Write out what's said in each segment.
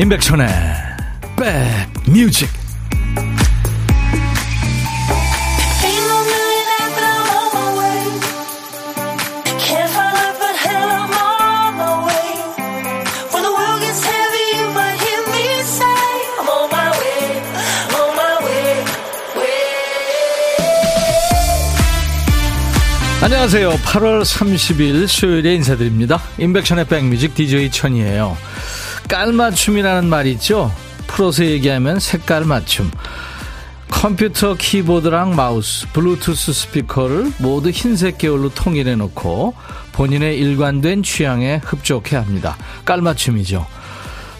임백천의 백뮤직 안녕하세요. 8월 30일 수요일에 인사드립니다. 임백천의 백뮤직 DJ 천이에요. 깔맞춤이라는 말이 있죠. 풀어서 얘기하면 색깔 맞춤. 컴퓨터 키보드랑 마우스, 블루투스 스피커를 모두 흰색 계열로 통일해 놓고 본인의 일관된 취향에 흡족해 합니다. 깔맞춤이죠.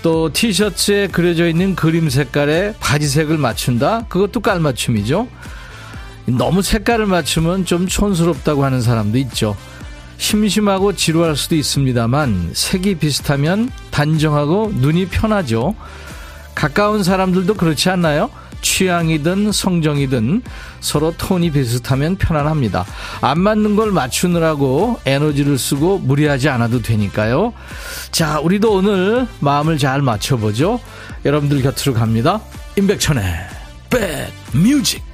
또 티셔츠에 그려져 있는 그림 색깔에 바지색을 맞춘다? 그것도 깔맞춤이죠. 너무 색깔을 맞추면 좀 촌스럽다고 하는 사람도 있죠. 심심하고 지루할 수도 있습니다만 색이 비슷하면 단정하고 눈이 편하죠. 가까운 사람들도 그렇지 않나요? 취향이든 성정이든 서로 톤이 비슷하면 편안합니다. 안 맞는 걸 맞추느라고 에너지를 쓰고 무리하지 않아도 되니까요. 자, 우리도 오늘 마음을 잘 맞춰보죠. 여러분들 곁으로 갑니다. 임백천의 백 뮤직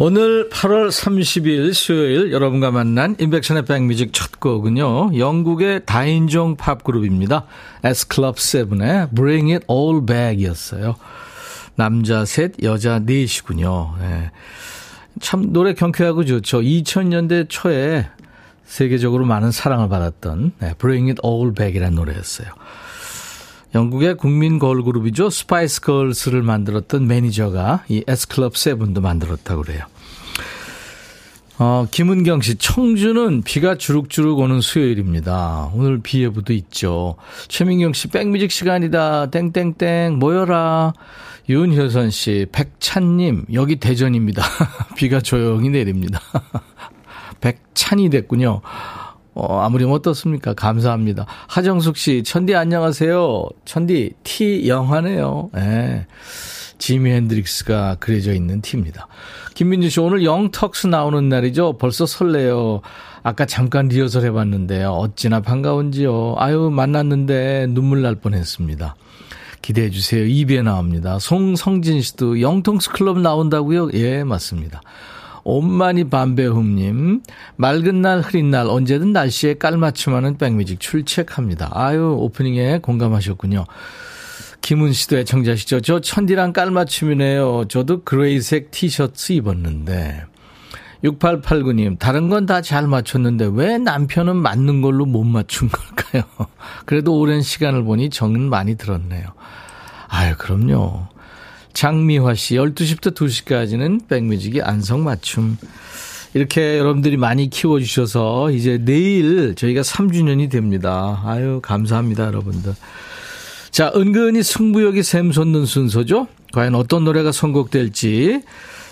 오늘 8월 30일 수요일 여러분과 만난 임백천의 백뮤직 첫 곡은요. 영국의 다인종 팝 그룹입니다. S클럽 7의 Bring It All Back 이었어요. 남자 셋, 여자 넷이군요. 네. 참 노래 경쾌하고 좋죠. 2000년대 초에 세계적으로 많은 사랑을 받았던 네, Bring It All Back이라는 노래였어요. 영국의 국민 걸그룹이죠. 스파이스 걸스를 만들었던 매니저가 이 S클럽 세븐도 만들었다고 그래요. 어, 김은경 씨, 청주는 비가 주룩주룩 오는 수요일입니다. 오늘 비 예보도 있죠. 최민경 씨, 백뮤직 시간이다. 땡땡땡, 모여라. 윤효선 씨, 백찬님, 여기 대전입니다. 비가 조용히 내립니다. 백찬이 됐군요. 어, 아무리 어떻습니까? 감사합니다. 하정숙 씨, 천디 안녕하세요. 천디, 티 영하네요. 예. 네. 지미 핸드릭스가 그려져 있는 티입니다. 김민주 씨, 오늘 영턱스 나오는 날이죠? 벌써 설레요. 아까 잠깐 리허설 해봤는데요. 어찌나 반가운지요. 아유, 만났는데 눈물 날 뻔했습니다. 기대해 주세요. 입에 나옵니다. 송성진 씨도 영통스 클럽 나온다고요? 예, 맞습니다. 온만이 밤배흠님, 맑은 날, 흐린 날, 언제든 날씨에 깔맞춤하는 백뮤직 출첵합니다. 아유, 오프닝에 공감하셨군요. 김은 씨도 애청자시죠? 저 천디랑 깔맞춤이네요. 저도 그레이색 티셔츠 입었는데. 6889님, 다른 건 다 잘 맞췄는데 왜 남편은 맞는 걸로 못 맞춘 걸까요? 그래도 오랜 시간을 보니 정은 많이 들었네요. 아유, 그럼요. 장미화 씨, 12시부터 2시까지는 백뮤직이 안성 맞춤. 이렇게 여러분들이 많이 키워주셔서 이제 내일 저희가 3주년이 됩니다. 아유, 감사합니다, 여러분들. 자, 은근히 승부욕이 샘솟는 순서죠? 과연 어떤 노래가 선곡될지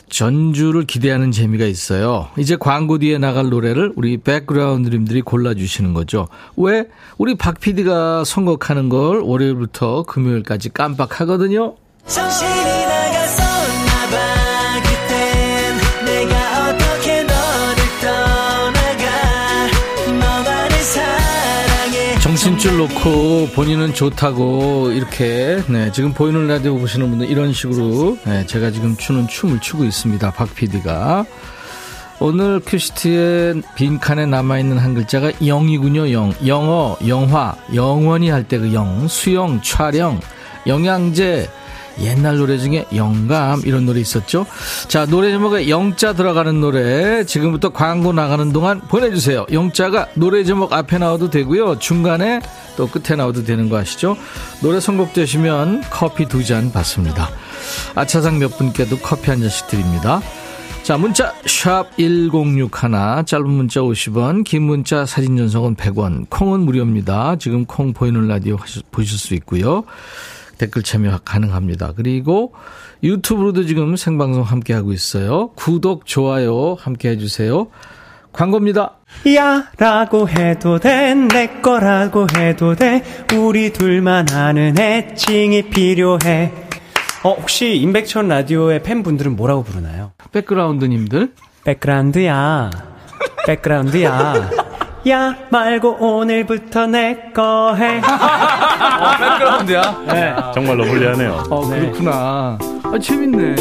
전주를 기대하는 재미가 있어요. 이제 광고 뒤에 나갈 노래를 우리 백그라운드님들이 골라주시는 거죠. 왜? 우리 박 PD가 선곡하는 걸 월요일부터 금요일까지 깜빡하거든요. 정신줄 놓고 본인은 좋다고 이렇게 네, 지금 보이는 라디오 보시는 분들 이런 식으로 네, 제가 지금 추는 춤을 추고 있습니다. 박 PD가 오늘 큐시트에 빈칸에 남아있는 한 글자가 영이군요. 영 영어 영화 영원히 할 때 그 영 수영 촬영 영양제 옛날 노래 중에 영감 이런 노래 있었죠. 자 노래 제목에 영자 들어가는 노래 지금부터 광고 나가는 동안 보내주세요. 영자가 노래 제목 앞에 나와도 되고요. 중간에 또 끝에 나와도 되는 거 아시죠? 노래 선곡되시면 커피 두 잔 받습니다. 아차상 몇 분께도 커피 한 잔씩 드립니다. 자, 문자 샵 1061, 짧은 문자 50원, 긴 문자 사진 전송은 100원, 콩은 무료입니다. 지금 콩 보이는 라디오 보실 수 있고요. 댓글 참여 가능합니다. 그리고 유튜브로도 지금 생방송 함께 하고 있어요. 구독, 좋아요 함께 해주세요. 광고입니다. 야 라고 해도 돼 내 거라고 해도 돼 우리 둘만 아는 애칭이 필요해 어 혹시 임백천 라디오의 팬분들은 뭐라고 부르나요? 백그라운드님들? 백그라운드야 백그라운드야 야 말고 오늘부터 내 거 해. 어, 백그라운드야. 네. 정말로 불리하네요. 어, 그렇구나. 아, 재밌네.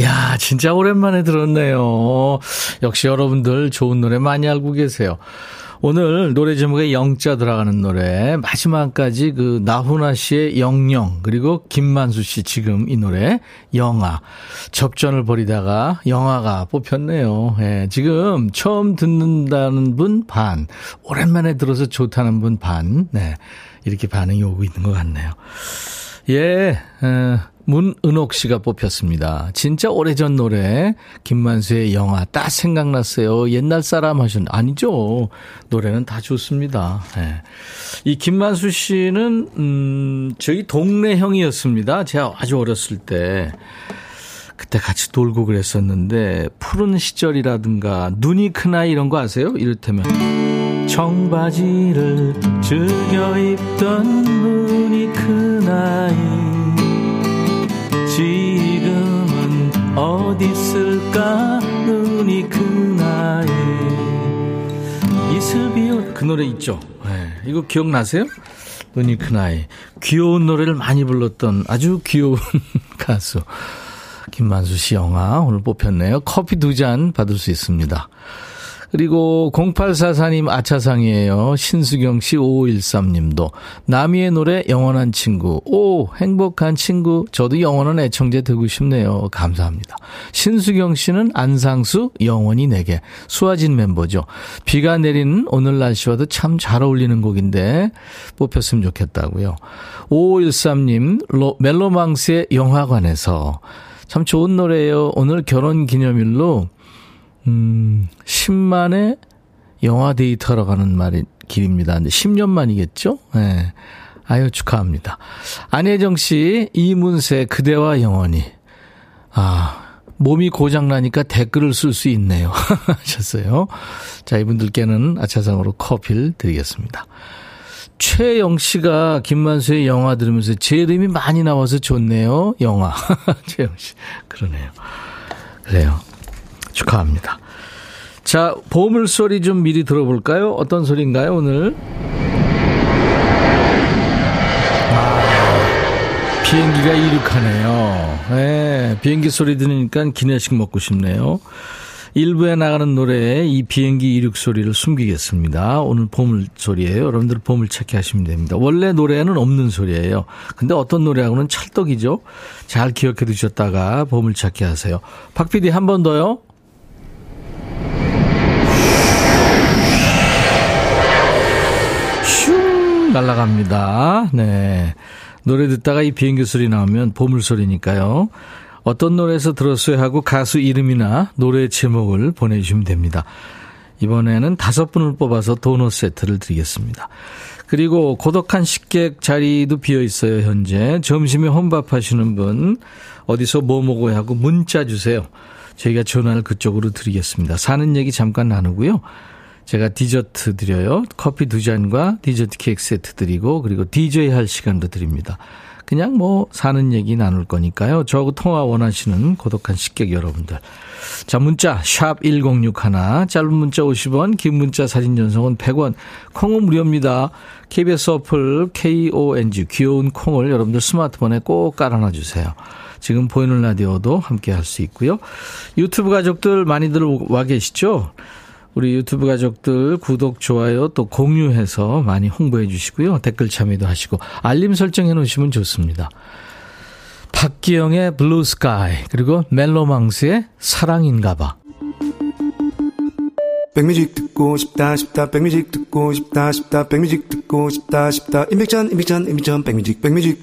야, 진짜 오랜만에 들었네요. 역시 여러분들 좋은 노래 많이 알고 계세요. 오늘 노래 제목에 영자 들어가는 노래 마지막까지 그 나훈아 씨의 영영 그리고 김만수 씨 지금 이 노래 영아 접전을 벌이다가 영아가 뽑혔네요. 예, 지금 처음 듣는다는 분 반, 오랜만에 들어서 좋다는 분 반, 네 이렇게 반응이 오고 있는 것 같네요. 예, 어, 문은옥 씨가 뽑혔습니다. 진짜 오래전 노래 김만수의 영화 딱 생각났어요. 옛날 사람 하셨 아니죠. 노래는 다 좋습니다. 네. 이 김만수 씨는 음 저희 동네 형이었습니다. 제가 아주 어렸을 때 그때 같이 놀고 그랬었는데 푸른 시절이라든가 눈이 크나 이런 거 아세요? 이를테면 청바지를 즐겨 입던 눈이 크 나이. 지금은 어디 있을까? 눈이 그나에 이슬비오 그 노래 있죠? 네, 이거 기억나세요? 눈이 그나에 귀여운 노래를 많이 불렀던 아주 귀여운 가수. 김만수 씨 영화 오늘 뽑혔네요. 커피 두 잔 받을 수 있습니다 그리고 0844님 아차상이에요. 신수경 씨 5513님도. 나미의 노래 영원한 친구. 오, 행복한 친구. 저도 영원한 애청자 되고 싶네요. 감사합니다. 신수경 씨는 안상수 영원히 내게. 수아진 멤버죠. 비가 내리는 오늘 날씨와도 참 잘 어울리는 곡인데 뽑혔으면 좋겠다고요. 5513님 멜로망스의 영화관에서 참 좋은 노래예요. 오늘 결혼 기념일로 음, 10만의 영화 데이터러 가는 말이 길입니다. 근데 10년 만이겠죠? 예. 네. 아유, 축하합니다. 안혜정 씨, 이문세, 그대와 영원히. 아, 몸이 고장나니까 댓글을 쓸 수 있네요. 하셨어요. 자, 이분들께는 아차상으로 커피를 드리겠습니다. 최영 씨가 김만수의 영화 들으면서 제 이름이 많이 나와서 좋네요. 영화. 최영 씨. 그러네요. 그래요. 축하합니다. 자, 보물 소리 좀 미리 들어볼까요? 어떤 소리인가요, 오늘? 아, 비행기가 이륙하네요. 네, 비행기 소리 들으니까 기내식 먹고 싶네요. 일부에 나가는 노래에 이 비행기 이륙 소리를 숨기겠습니다. 오늘 보물 소리예요. 여러분들 보물 체크하시면 됩니다. 원래 노래에는 없는 소리예요. 근데 어떤 노래하고는 찰떡이죠. 잘 기억해 두셨다가 보물 찾기 하세요. 박 PD 한 번 더요. 날아갑니다. 네. 노래 듣다가 이 비행기 소리 나오면 보물 소리니까요. 어떤 노래에서 들었어요 하고 가수 이름이나 노래 제목을 보내주시면 됩니다. 이번에는 다섯 분을 뽑아서 도넛 세트를 드리겠습니다. 그리고 고독한 식객 자리도 비어 있어요, 현재. 점심에 혼밥 하시는 분, 어디서 뭐 먹어야 하고 문자 주세요. 저희가 전화를 그쪽으로 드리겠습니다. 사는 얘기 잠깐 나누고요. 제가 디저트 드려요. 커피 두 잔과 디저트 케이크 세트 드리고 그리고 DJ 할 시간도 드립니다. 그냥 뭐 사는 얘기 나눌 거니까요. 저하고 통화 원하시는 고독한 식객 여러분들. 자, 문자 샵 1061, 짧은 문자 50원, 긴 문자 사진 전송은 100원. 콩은 무료입니다. KBS 어플 KONG 귀여운 콩을 여러분들 스마트폰에 꼭 깔아놔 주세요. 지금 보이는 라디오도 함께 할 수 있고요. 유튜브 가족들 많이들 와 계시죠? 우리 유튜브 가족들 구독, 좋아요 또 공유해서 많이 홍보해 주시고요. 댓글 참여도 하시고 알림 설정해 놓으시면 좋습니다. 박기영의 Blue Sky 그리고 멜로망스의 사랑인가 봐. 백뮤직 듣고 싶다 싶다 백뮤직 듣고 싶다 싶다 백뮤직 듣고 싶다 싶다 임백천 임백천 임백천 백뮤직 백뮤직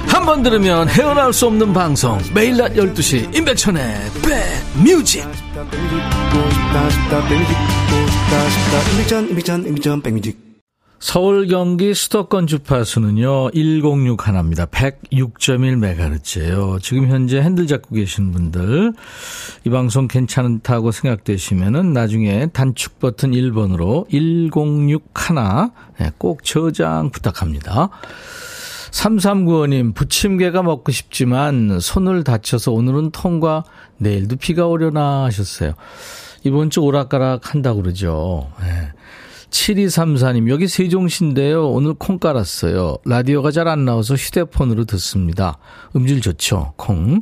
한 번 들으면 헤어나올 수 없는 방송 매일 낮 12시 임백천의 백뮤직 서울 경기 수도권 주파수는요, 106 하나입니다. 106.1MHz예요. 지금 현재 핸들 잡고 계신 분들, 이 방송 괜찮다고 생각되시면은 나중에 단축 버튼 1번으로 106 하나, 네, 꼭 저장 부탁합니다. 3395님, 부침개가 먹고 싶지만 손을 다쳐서 오늘은 통과, 내일도 비가 오려나 하셨어요. 이번 주 오락가락 한다고 그러죠. 네. 7234님, 여기 세종시인데요. 오늘 콩 깔았어요. 라디오가 잘 안 나와서 휴대폰으로 듣습니다. 음질 좋죠? 콩.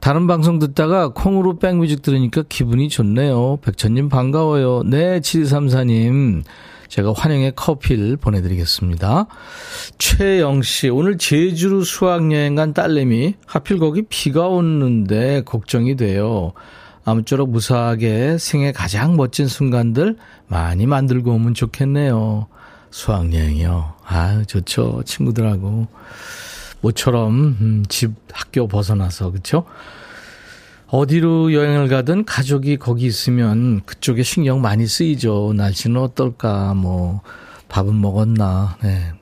다른 방송 듣다가 콩으로 백뮤직 들으니까 기분이 좋네요. 백천님 반가워요. 네, 7234님. 제가 환영의 커피를 보내드리겠습니다. 최영 씨, 오늘 제주로 수학여행 간 딸내미, 하필 거기 비가 오는데 걱정이 돼요. 아무쪼록 무사하게 생애 가장 멋진 순간들 많이 만들고 오면 좋겠네요. 수학여행이요. 아, 좋죠. 친구들하고. 모처럼, 음, 집, 학교 벗어나서, 그쵸? 어디로 여행을 가든 가족이 거기 있으면 그쪽에 신경 많이 쓰이죠. 날씨는 어떨까, 뭐, 밥은 먹었나, 네.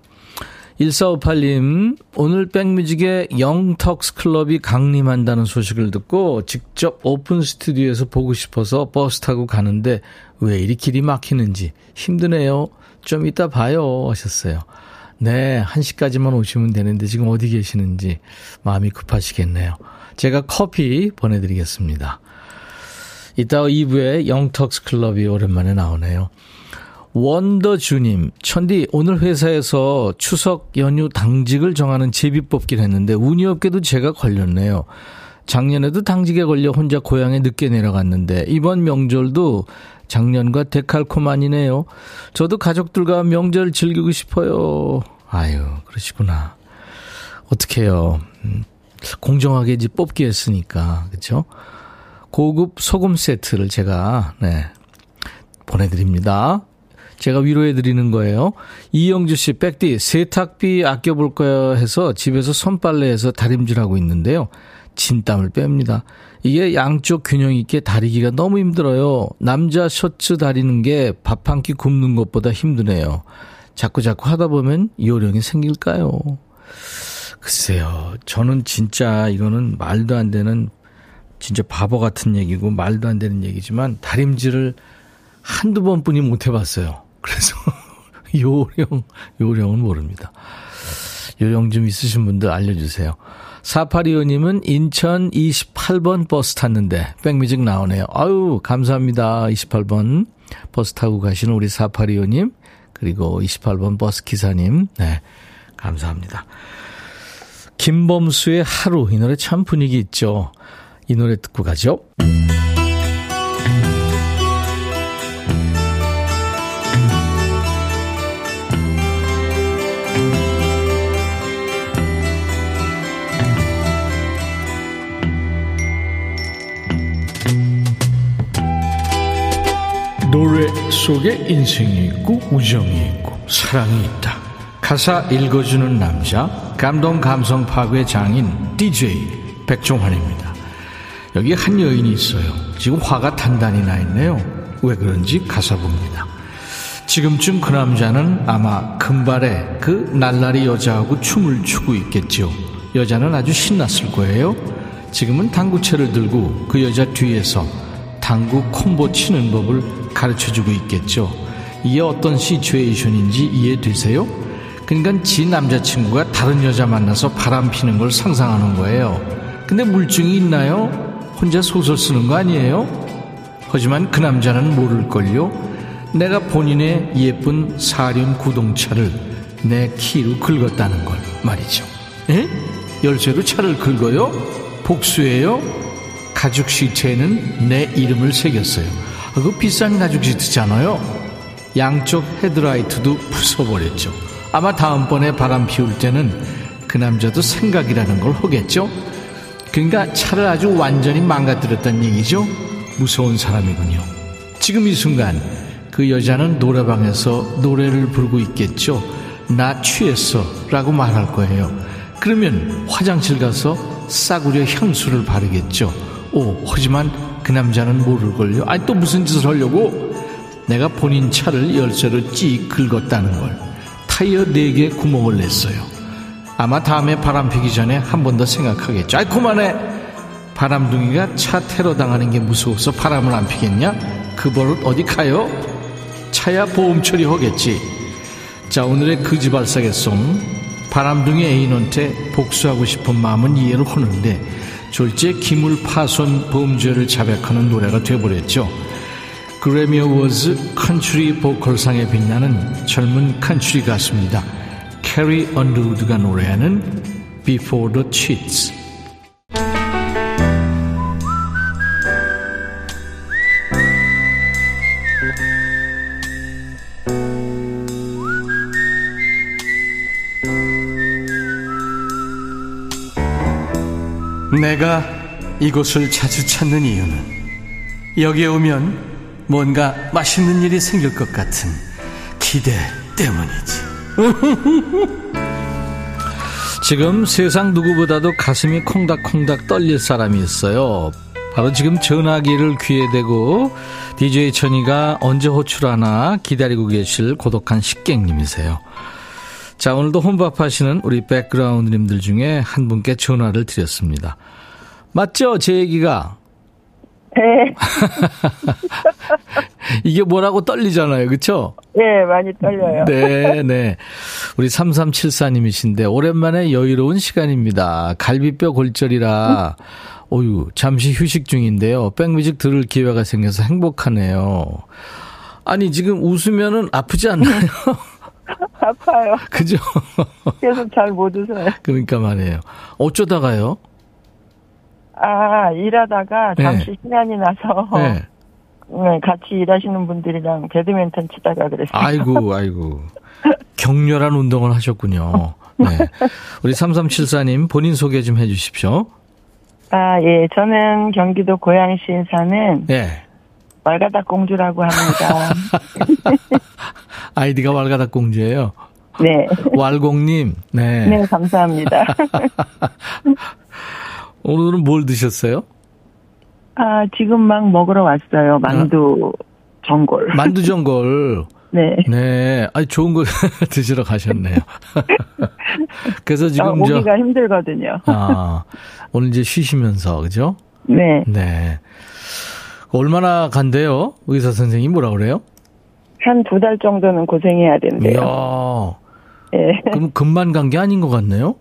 1458님, 오늘 백뮤직에 영턱스 클럽이 강림한다는 소식을 듣고 직접 오픈 스튜디오에서 보고 싶어서 버스 타고 가는데 왜 이리 길이 막히는지 힘드네요. 좀 이따 봐요. 하셨어요. 네, 1시까지만 오시면 되는데 지금 어디 계시는지 마음이 급하시겠네요. 제가 커피 보내드리겠습니다. 이따 2부에 영턱스 클럽이 오랜만에 나오네요. 원더주님, 천디, 오늘 회사에서 추석 연휴 당직을 정하는 제비 뽑기를 했는데, 운이 없게도 제가 걸렸네요. 작년에도 당직에 걸려 혼자 고향에 늦게 내려갔는데, 이번 명절도 작년과 데칼코만이네요. 저도 가족들과 명절 즐기고 싶어요. 아유, 그러시구나. 어떡해요. 음, 공정하게 이제 뽑기 했으니까, 그쵸? 고급 소금 세트를 제가, 네, 보내드립니다. 제가 위로해 드리는 거예요. 이영주 씨, 백디, 세탁비 아껴볼 거야 해서 집에서 손빨래해서 다림질하고 있는데요. 진땀을 뺍니다. 이게 양쪽 균형 있게 다리기가 너무 힘들어요. 남자 셔츠 다리는 게 밥 한 끼 굽는 것보다 힘드네요. 자꾸 자꾸 하다 보면 요령이 생길까요? 글쎄요. 저는 진짜 이거는 말도 안 되는 진짜 바보 같은 얘기고 말도 안 되는 얘기지만 다림질을 한두 번뿐이 못 해봤어요. 그래서 요령, 요령은 모릅니다. 요령 좀 있으신 분들 알려주세요. 4825님은 인천 28번 버스 탔는데 백뮤직 나오네요. 아유, 감사합니다. 28번 버스 타고 가시는 우리 4825님, 그리고 28번 버스 기사님, 네, 감사합니다. 김범수의 하루, 이 노래 참 분위기 있죠. 이 노래 듣고 가죠. 노래 속에 인생이 있고 우정이 있고 사랑이 있다. 가사 읽어주는 남자 감동 감성 파괴 장인 DJ 백종환입니다. 여기 한 여인이 있어요. 지금 화가 단단히 나 있네요. 왜 그런지 가사 봅니다. 지금쯤 그 남자는 아마 금발에 그 날라리 여자하고 춤을 추고 있겠죠. 여자는 아주 신났을 거예요. 지금은 당구채를 들고 그 여자 뒤에서 당구 콤보 치는 법을 가르쳐 주고 있겠죠. 이게 어떤 시츄에이션인지 이해되세요? 그러니까 지 남자친구가 다른 여자 만나서 바람 피는 걸 상상하는 거예요. 근데 물증이 있나요? 혼자 소설 쓰는 거 아니에요? 하지만 그 남자는 모를걸요? 내가 본인의 예쁜 사륜 구동차를 내 키로 긁었다는 걸 말이죠. 에? 열쇠로 차를 긁어요? 복수예요? 가죽 시트에는 내 이름을 새겼어요. 아, 그 비싼 가죽 시트잖아요. 양쪽 헤드라이트도 부숴버렸죠. 아마 다음번에 바람 피울 때는 그 남자도 생각이라는 걸 하겠죠. 그러니까 차를 아주 완전히 망가뜨렸다는 얘기죠. 무서운 사람이군요. 지금 이 순간 그 여자는 노래방에서 노래를 부르고 있겠죠. 나 취했어 라고 말할 거예요. 그러면 화장실 가서 싸구려 향수를 바르겠죠. 오, 하지만 그 남자는 모를걸요. 아니, 또 무슨 짓을 하려고? 내가 본인 차를 열쇠로 찌 긁었다는 걸. 타이어 4개 구멍을 냈어요. 아마 다음에 바람 피기 전에 한 번 더 생각하겠죠. 아이, 그만해! 바람둥이가 차 테러 당하는 게 무서워서 바람을 안 피겠냐? 그 버릇 어디 가요? 차야 보험 처리하겠지. 자, 오늘의 그지발싸개송. 바람둥이 애인한테 복수하고 싶은 마음은 이해를 하는데, 졸지에 기물 파손 범죄를 자백하는 노래가 돼버렸죠. 그래미 어워즈 컨츄리 보컬상에 빛나는 젊은 컨츄리 가수입니다. 캐리 언더우드가 노래하는 Before He Cheats. 내가 이곳을 자주 찾는 이유는 여기에 오면 뭔가 맛있는 일이 생길 것 같은 기대 때문이지. 지금 세상 누구보다도 가슴이 콩닥콩닥 떨릴 사람이 있어요. 바로 지금 전화기를 귀에 대고 DJ 천이가 언제 호출하나 기다리고 계실 고독한 식객님이세요. 자, 오늘도 혼밥 하시는 우리 백그라운드님들 중에 한 분께 전화를 드렸습니다. 맞죠? 제 얘기가. 네. 이게 뭐라고 떨리잖아요. 그쵸? 네, 많이 떨려요. 네, 네. 우리 3374님이신데, 오랜만에 여유로운 시간입니다. 갈비뼈 골절이라, 어유 잠시 휴식 중인데요. 백뮤직 들을 기회가 생겨서 행복하네요. 아니, 지금 웃으면은 아프지 않나요? 아파요. 그죠? 계속 잘 못 웃어요. 그러니까 말이에요. 어쩌다가요? 아, 일하다가 네. 잠시 시간이 나서 네. 네, 같이 일하시는 분들이랑 배드민턴 치다가 그랬어요. 아이고, 아이고. 격렬한 운동을 하셨군요. 네. 우리 3374님 본인 소개 좀 해 주십시오. 아, 예. 저는 경기도 고양시에 사는 네. 말가닥 공주라고 합니다. 아이디가 왈가닥 공주예요. 네. 왈공님, 네. 네, 감사합니다. 오늘은 뭘 드셨어요? 아, 지금 막 먹으러 왔어요. 만두 전골. 만두 전골. 네. 네. 아니, 좋은 걸 드시러 가셨네요. 그래서 아, 지금 저, 오기가 힘들거든요. 아, 오늘 이제 쉬시면서, 그죠? 네. 네. 얼마나 간대요? 의사 선생님 뭐라 그래요? 한 두 달 정도는 고생해야 된대요. 이야. 예. 그럼 금만 간 게 아닌 것 같네요?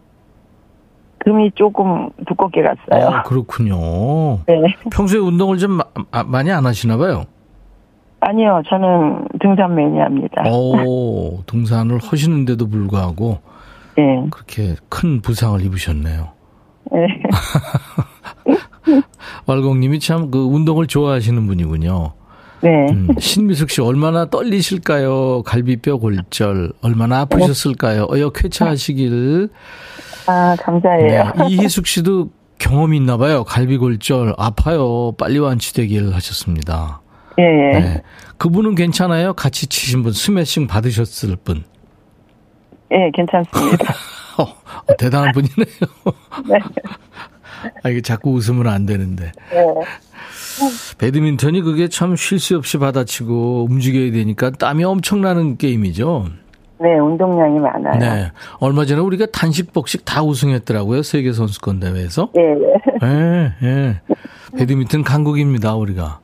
금이 조금 두껍게 갔어요. 아, 그렇군요. 네. 평소에 운동을 좀 마- 아, 많이 안 하시나 봐요. 아니요, 저는 등산 매니아입니다. 오, 등산을 하시는데도 불구하고 네. 그렇게 큰 부상을 입으셨네요. 네. 왈공님이 참 그 운동을 좋아하시는 분이군요. 네. 음, 신미숙 씨 얼마나 떨리실까요? 갈비뼈 골절 얼마나 아프셨을까요? 어여 쾌차하시길. 아, 감사해요. 네, 이희숙 씨도 경험이 있나 봐요. 갈비 골절 아파요. 빨리 완치되길 하셨습니다. 예, 예. 네. 그분은 괜찮아요? 같이 치신 분 스매싱 받으셨을 분. 예, 괜찮습니다. 어, 어, 대단한 분이네요. 네. 아, 이게 자꾸 웃으면 안 되는데. 네. 배드민턴이 그게 참 쉴 새 없이 받아치고 움직여야 되니까 땀이 엄청나는 게임이죠. 네, 운동량이 많아요. 네. 얼마 전에 우리가 단식 복식 다 우승했더라고요. 세계 선수권 대회에서. 예, 예. 예, 예. 배드민턴 강국입니다, 우리가.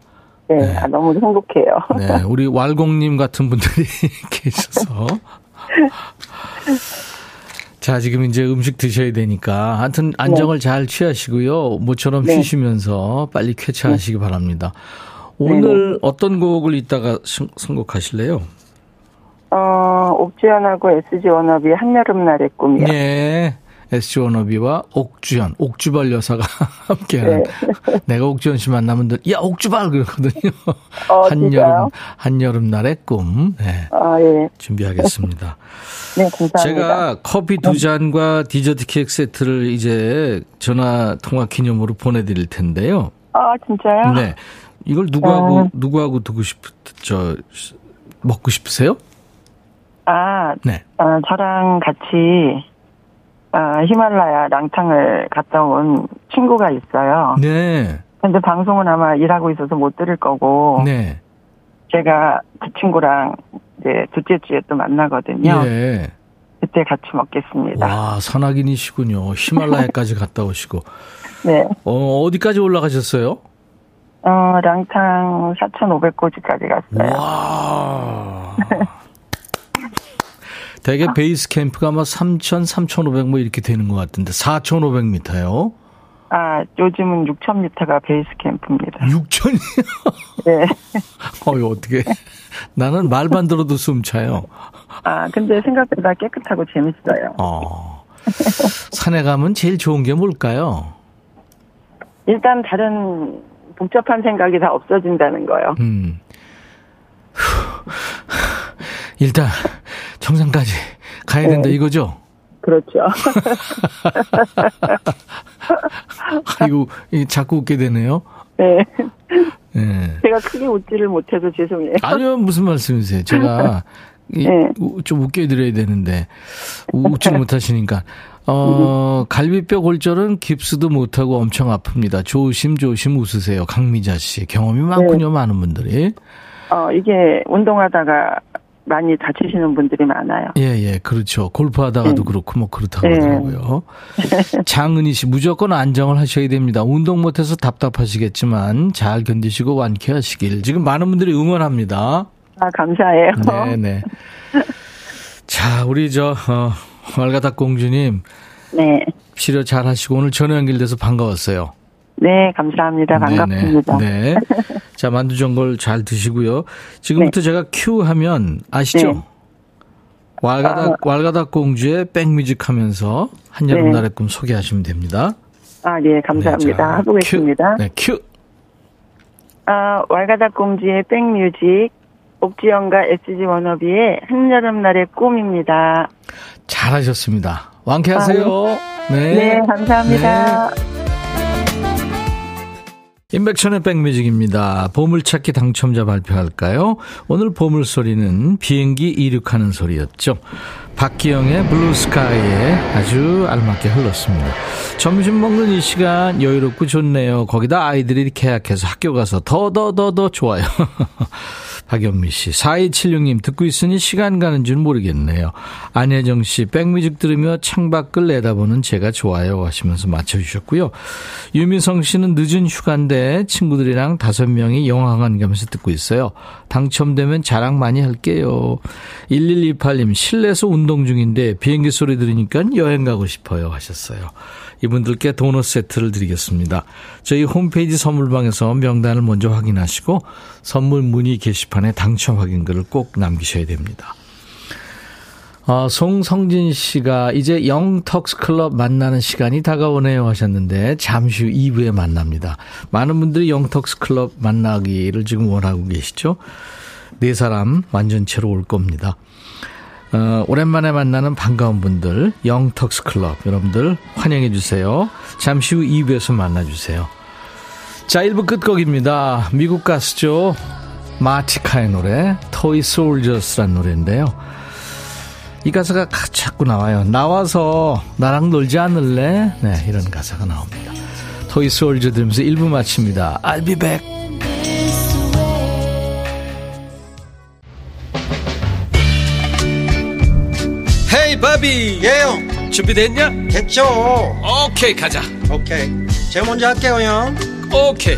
네, 아, 너무 행복해요. 네. 우리 왈공님 같은 분들이 계셔서. 자, 지금 이제 음식 드셔야 되니까. 하여튼 안정을 잘 취하시고요. 모처럼 네. 쉬시면서 빨리 쾌차하시기 바랍니다. 오늘 어떤 곡을 이따가 신- 선곡하실래요? 어, 옥주현하고 SG 워너비 한여름날의 꿈이요. 네. SG 워너비와 옥주현, 옥주발 여사가 함께하는. 네. 내가 옥주현 씨 만나면 늘, 야, 옥주발! 그러거든요. 어, 한여름? 한여름날의 꿈. 네. 아, 예. 준비하겠습니다. 네, 감사합니다. 제가 커피 두 잔과 디저트 케이크 세트를 이제 전화 통화 기념으로 보내드릴 텐데요. 아, 진짜요? 네. 이걸 누구하고, 어. 누구하고 두고 싶, 저, 먹고 싶으세요? 아, 네. 아, 저랑 같이 아, 히말라야 랑탕을 갔다 온 친구가 있어요. 네. 근데 방송은 아마 일하고 있어서 못 들을 거고 네. 제가 그 친구랑 이제 둘째 주에 또 만나거든요. 예. 그때 같이 먹겠습니다. 와, 산악인이시군요. 히말라야까지 갔다 오시고. 네. 어, 어디까지 올라가셨어요? 어, 랑탕 4,500고지까지 갔어요. 와. 대개 베이스 캠프가 막 3,000, 3,500 뭐 이렇게 되는 것 같은데 4,500m요? 아, 요즘은 6,000m가 베이스 캠프입니다. 6,000이요? 네. 어이, 어떻게. 나는 말만 들어도 숨 차요. 아, 근데 생각보다 깨끗하고 재밌어요. 어. 산에 가면 제일 좋은 게 뭘까요? 일단 다른 복잡한 생각이 다 없어진다는 거요. 음. 일단 정상까지 가야 된다 네. 이거죠? 그렇죠. 아이고 이 자꾸 웃게 되네요. 네. 예. 제가 크게 웃지를 못해서 죄송해요. 아니요 무슨 말씀이세요? 제가 이, 네. 우- 좀 웃겨드려야 되는데 우- 웃지 못하시니까 어 갈비뼈 골절은 깁스도 못하고 엄청 아픕니다. 조심 조심 웃으세요. 강미자 씨 경험이 많군요 많은 분들이. 어, 이게 운동하다가 많이 다치시는 분들이 많아요. 예, 예, 그렇죠. 골프하다가도 네. 그렇고 뭐 그렇다고 네. 하더라고요. 장은희 씨, 무조건 안정을 하셔야 됩니다. 운동 못해서 답답하시겠지만 잘 견디시고 완쾌하시길. 지금 많은 분들이 응원합니다. 아, 감사해요. 네, 네. 자, 우리 저, 어, 월가닥 공주님, 네. 치료 잘 하시고 오늘 전화 연결돼서 반가웠어요. 네, 감사합니다. 반갑습니다. 네. 네. 자, 만두전골 잘 드시고요. 지금부터 제가 큐 하면 아시죠? 네. 왈가닥, 왈가닥 공주의 백뮤직 하면서 한여름 네. 날의 꿈 소개하시면 됩니다. 아, 네, 감사합니다. 네, 자, 해보겠습니다. 큐. 네, 큐. 아, 왈가닥 공주의 백뮤직, 옥지영과 SG 워너비의 한여름날의 꿈입니다. 잘하셨습니다. 완쾌하세요. 네. 네, 감사합니다. 임백천의 백뮤직입니다. 보물찾기 당첨자 발표할까요? 오늘 보물소리는 비행기 이륙하는 소리였죠. 박기영의 블루스카이에 아주 알맞게 흘렀습니다. 점심 먹는 이 시간 여유롭고 좋네요. 거기다 아이들이 계약해서 학교 가서 더 더 더 더 좋아요. 박연미 씨, 4276님 듣고 있으니 시간 가는 줄 모르겠네요. 안혜정 씨, 백뮤직 들으며 창밖을 내다보는 제가 좋아요 하시면서 맞춰주셨고요. 유미성 씨는 늦은 휴가인데 친구들이랑 다섯 명이 영화관 가면서 듣고 있어요. 당첨되면 자랑 많이 할게요. 1128님, 실내에서 운동 중인데 비행기 소리 들으니까 여행 가고 싶어요 하셨어요. 이분들께 도넛 세트를 드리겠습니다. 저희 홈페이지 선물방에서 명단을 먼저 확인하시고 선물 문의 게시판 에 당첨 확인글을 꼭 남기셔야 됩니다. 아, 송성진 씨가 이제 영턱스 클럽 만나는 시간이 다가오네요 하셨는데 잠시 후 2부에 만납니다. 많은 분들이 영턱스 클럽 만나기를 지금 원하고 계시죠? 네 사람 완전체로 올 겁니다. 어, 오랜만에 만나는 반가운 분들 영턱스 클럽 여러분들 환영해 주세요. 잠시 후 2부에서 만나 주세요. 자 1부 끝곡입니다. 미국 가수죠. 마티카의 노래 토이 솔저스란 노래인데요. 이 가사가 가- 자꾸 나와요. 나와서 나랑 놀지 않을래? 네 이런 가사가 나옵니다. 토이 솔저 들으면서 1부 마칩니다. I'll be back. 헤이 바비 예영 준비됐냐? 됐죠 오케이 가자 오케이 제가 먼저 할게요 형 오케이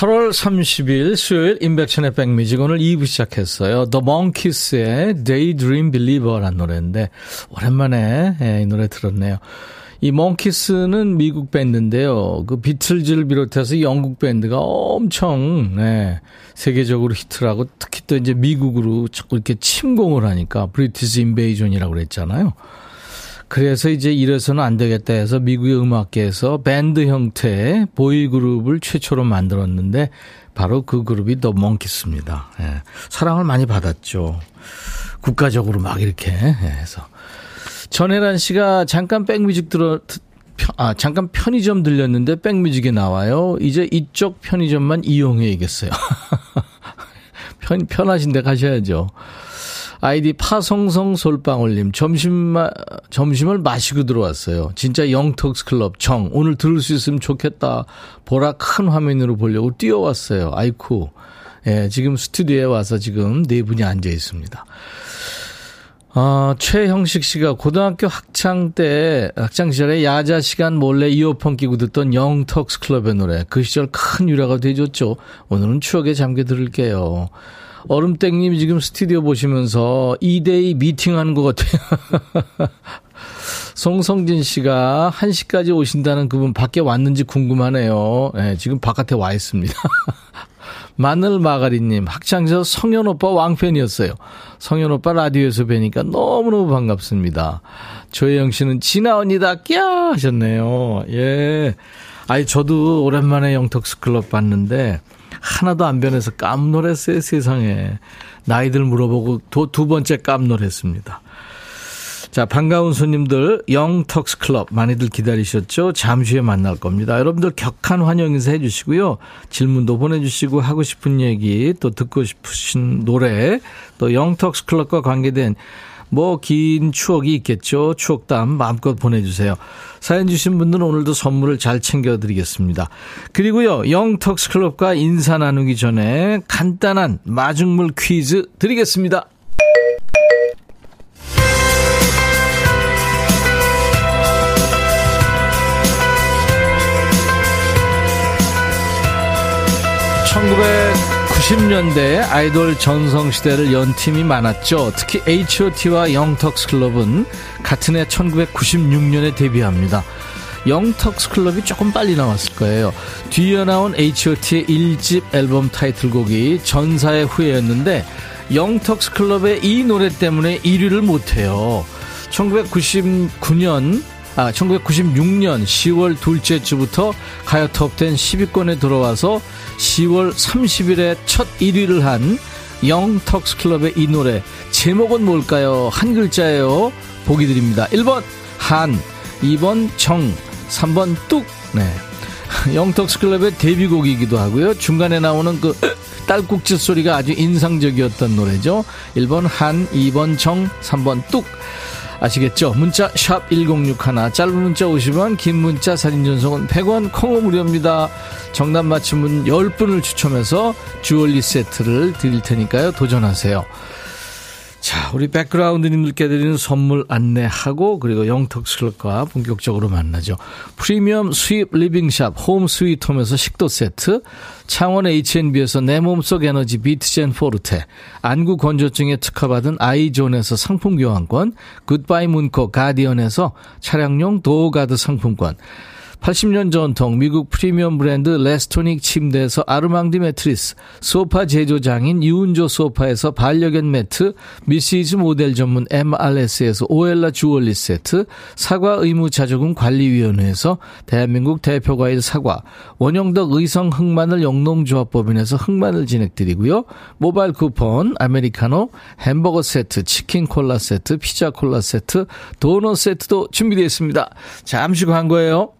8월 30일 수요일 임백천의 백뮤직 오늘 2부 시작했어요. The Monkees의 Daydream Believer라는 노래인데 오랜만에 예, 이 노래 들었네요. 이 몽키스는 미국 밴드인데요. 그 비틀즈를 비롯해서 영국 밴드가 엄청 네, 세계적으로 히트를 하고 특히 또 이제 미국으로 자꾸 이렇게 침공을 하니까 British Invasion이라고 그랬잖아요. 그래서 이제 이래서는 안 되겠다 해서 미국의 음악계에서 밴드 형태의 보이그룹을 최초로 만들었는데 바로 그 그룹이 더 몽키스입니다. 예. 사랑을 많이 받았죠. 국가적으로 막 이렇게 해서. 전혜란 씨가 잠깐 백뮤직 들어, 아, 잠깐 편의점 들렸는데 백뮤직에 나와요. 이제 이쪽 편의점만 이용해야겠어요. 편, 편하신 데 가셔야죠. 아이디 파송성 솔방울님, 점심, 점심을 마시고 들어왔어요. 진짜 영턱스 클럽 정. 오늘 들을 수 있으면 좋겠다. 보라 큰 화면으로 보려고 뛰어왔어요. 아이쿠. 예, 지금 스튜디오에 와서 지금 네 분이 앉아 있습니다. 어, 최형식 씨가 고등학교 학창 때, 학창 시절에 야자 시간 몰래 이어폰 끼고 듣던 영턱스 클럽의 노래. 그 시절 큰 유래가 되줬죠. 오늘은 추억에 잠겨 들을게요. 얼음땡님 지금 스튜디오 보시면서 2대2 미팅하는 것 같아요. 송성진 씨가 1시까지 오신다는 그분 밖에 왔는지 궁금하네요. 네, 지금 바깥에 와 있습니다. 마늘 마가리님, 학창시절 성현 오빠 왕팬이었어요. 성현 오빠 라디오에서 뵈니까 너무너무 반갑습니다. 조혜영 씨는 진아 언니다, 꺄! 하셨네요. 예. 아니, 저도 오랜만에 영턱스 클럽 봤는데, 하나도 안 변해서 깜놀했어요, 세상에. 나이들 물어보고 또두 번째 깜놀했습니다. 자, 반가운 손님들, 영턱스 클럽 많이들 기다리셨죠? 잠시 후에 만날 겁니다. 여러분들 격한 환영 인사 해주시고요. 질문도 보내주시고 하고 싶은 얘기, 또 듣고 싶으신 노래, 또 영턱스 클럽과 관계된 뭐 긴 추억이 있겠죠. 추억담 마음껏 보내주세요. 사연 주신 분들은 오늘도 선물을 잘 챙겨드리겠습니다. 그리고요, 영턱스 클럽과 인사 나누기 전에 간단한 마중물 퀴즈 드리겠습니다. (1990년대) 아이돌 전성시대를 연 팀이 많았죠. 특히 H.O.T와 영턱스 클럽은 같은 해 1996년에 데뷔합니다. 영턱스 클럽이 조금 빨리 나왔을 거예요. 뒤에 나온 H.O.T의 1집 앨범 타이틀곡이 전사의 후예였는데 영턱스 클럽의 이 노래 때문에 1위를 못해요. 1999년 아, 1996년 10월 둘째 주부터 가요 톱10 10위권에 들어와서 10월 30일에 첫 1위를 한 영턱스 클럽의 이 노래 제목은 뭘까요? 한 글자예요. 보기 드립니다. 1번 한, 2번 정, 3번 뚝. 네. 영턱스 클럽의 데뷔곡이기도 하고요. 중간에 나오는 그 딸꾹질 소리가 아주 인상적이었던 노래죠. 1번 한, 2번 정, 3번 뚝. 아시겠죠? 문자 1061, 짧은 문자 50원, 긴 문자 사진 전송은 100원, 콩은 무료입니다. 정답 맞힌 분 10분을 추첨해서 주얼리 세트를 드릴 테니까요. 도전하세요. 자, 우리 백그라운드님들께 드리는 선물 안내하고 그리고 영턱스클럽과 본격적으로 만나죠. 프리미엄 수입 리빙샵 홈 스위트홈에서 식도 세트, 창원 H&B에서 내 몸속 에너지 비트젠 포르테, 안구 건조증에 특허받은 아이존에서 상품 교환권, 굿바이 문코 가디언에서 차량용 도어가드 상품권, 80년 전통 미국 프리미엄 브랜드 레스토닉 침대에서 아르망디 매트리스, 소파 제조장인 유운조 소파에서 반려견 매트, 미시즈 모델 전문 MRS에서 오엘라 주얼리 세트, 사과 의무 자조금 관리위원회에서 대한민국 대표과일 사과, 원형덕 의성 흑마늘 영농조합법인에서 흑마늘 진액 드리고요. 모바일 쿠폰, 아메리카노, 햄버거 세트, 치킨 콜라 세트, 피자 콜라 세트, 도넛 세트도 준비되어 있습니다. 잠시 광고예요.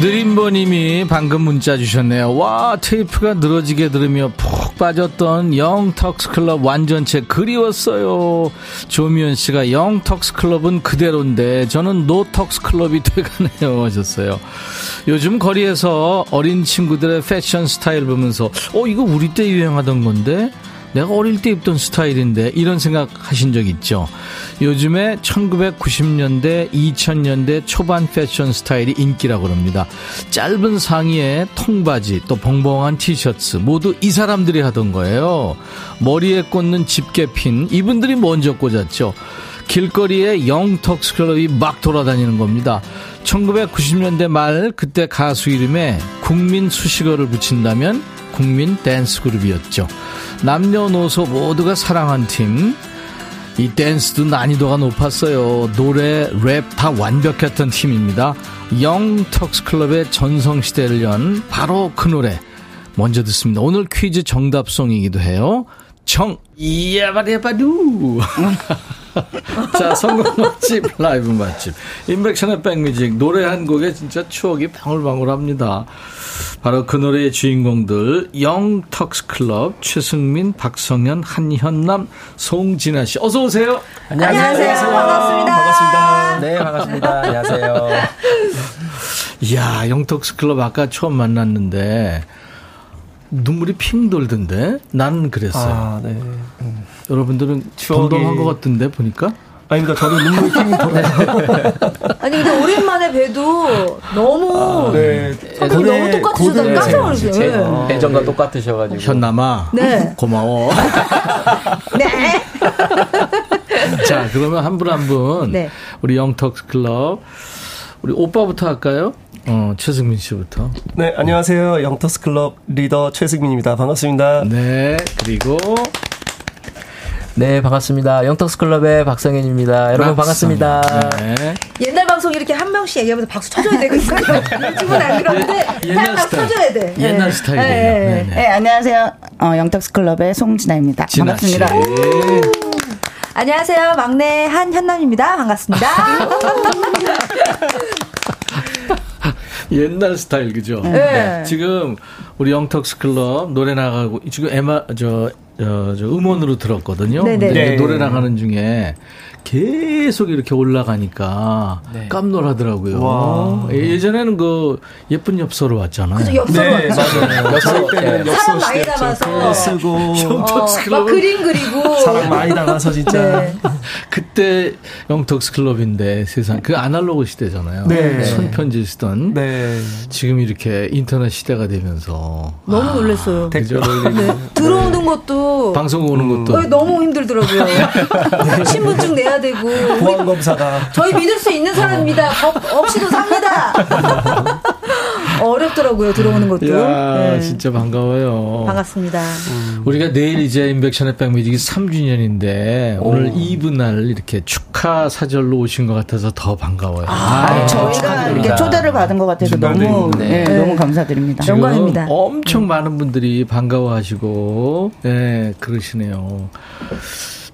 느림버님이 방금 문자 주셨네요. 와, 테이프가 늘어지게 들으며 푹 빠졌던 영턱스 클럽 완전체 그리웠어요. 조미연 씨가 영턱스 클럽은 그대로인데 저는 노턱스 클럽이 돼가네요. 하셨어요. 요즘 거리에서 어린 친구들의 패션 스타일 보면서 어, 이거 우리 때 유행하던 건데? 내가 어릴 때 입던 스타일인데 이런 생각 하신 적 있죠? 요즘에 1990년대, 2000년대 초반 패션 스타일이 인기라고 합니다. 짧은 상의에 통바지, 또 벙벙한 티셔츠 모두 이 사람들이 하던 거예요. 머리에 꽂는 집게 핀 이분들이 먼저 꽂았죠. 길거리에 영턱스 클럽이 막 돌아다니는 겁니다. 1990년대 말 그때 가수 이름에 국민 수식어를 붙인다면 국민 댄스 그룹이었죠. 남녀노소 모두가 사랑한 팀. 이 댄스도 난이도가 높았어요. 노래, 랩 다 완벽했던 팀입니다. 영턱스 클럽의 전성시대를 연 바로 그 노래. 먼저 듣습니다. 오늘 퀴즈 정답송이기도 해요. 정, 이야바리바두. 자, 성공 맛집, 라이브 맛집. 인백션의 백뮤직. 노래 한 곡에 진짜 추억이 방울방울합니다. 바로 그 노래의 주인공들, 영턱스 클럽, 최승민, 박성현, 한현남, 송진아 씨. 어서오세요. 안녕하세요. 안녕하세요. 반갑습니다. 반갑습니다. 네, 반갑습니다. 안녕하세요. 이야, 영턱스 클럽 아까 처음 만났는데, 눈물이 핑 돌던데? 나는 그랬어요. 아, 네. 음. 여러분들은 추억이... 덤덤한 것 같던데, 보니까? 아닙니다. 저도 눈물이 핑 돌아요. 아니, 근데 오랜만에 봬도 너무. 아, 네. 성격이 너무 똑같으셔서 깜짝 놀랐어요. 네. 예전과 똑같으셔가지고. 현남아. 네. 고마워. 네. 자, 그러면 한 분 한 분. 네. 우리 영턱스 클럽. 우리 오빠부터 할까요? 어, 최승민 씨부터. 네, 안녕하세요. 영터스 클럽 리더 최승민입니다. 반갑습니다. 네, 그리고 네, 반갑습니다. 영턱스 클럽의 박성현입니다. 여러분 반갑습니다. 네. 옛날 방송 이렇게 한 명씩 얘기하면서 박수 쳐줘야 되거든요. 요즘은 안 그러는데 옛날 박수 쳐줘야 돼. 옛날 네. 스타일이에요. 네, 네, 네. 네, 안녕하세요. 어, 영턱스 클럽의 송진아입니다. 반갑습니다. 안녕하세요. 막내 한현남입니다. 반갑습니다. 옛날 스타일 그죠? 네. 지금 우리 영턱스 클럽 노래 나가고 지금 에마 저, 저, 저 음원으로 들었거든요. 네네. 근데 네. 노래 나가는 중에 계속 이렇게 올라가니까 네. 깜놀하더라고요. 와. 예전에는 그 예쁜 엽서로 왔잖아요. 그죠, 엽서로 네, 왔죠. 맞아요. 엽서 때는 엽서 사람 많이 담아서 쓰고 어, 막 그림 그리고 사람 많이 담아서 진짜. 네. 그때 영턱스 클럽인데 세상 그 아날로그 시대잖아요. 네. 손편지 쓰던. 네. 지금 이렇게 인터넷 시대가 되면서 너무 아, 놀랐어요. 네. 들어오는 것도 방송 오는 것도 음. 너무 힘들더라고요. 신분증 내 해야 되고 보안 검사가 저희 믿을 수 있는 사람입니다. 법 없이도 삽니다. 어렵더라고요 들어오는 것도. 야, 네. 진짜 반가워요. 반갑습니다. 음. 우리가 내일 이제 인백션의 백뮤직이 3주년인데 오. 오늘 이브 날 이렇게 축하 사절로 오신 것 같아서 더 반가워요. 아, 아 저희가 이렇게 초대를 받은 것 같아서 너무 네. 네. 너무 감사드립니다. 영광입니다. 엄청 음. 많은 분들이 반가워하시고 네 그러시네요.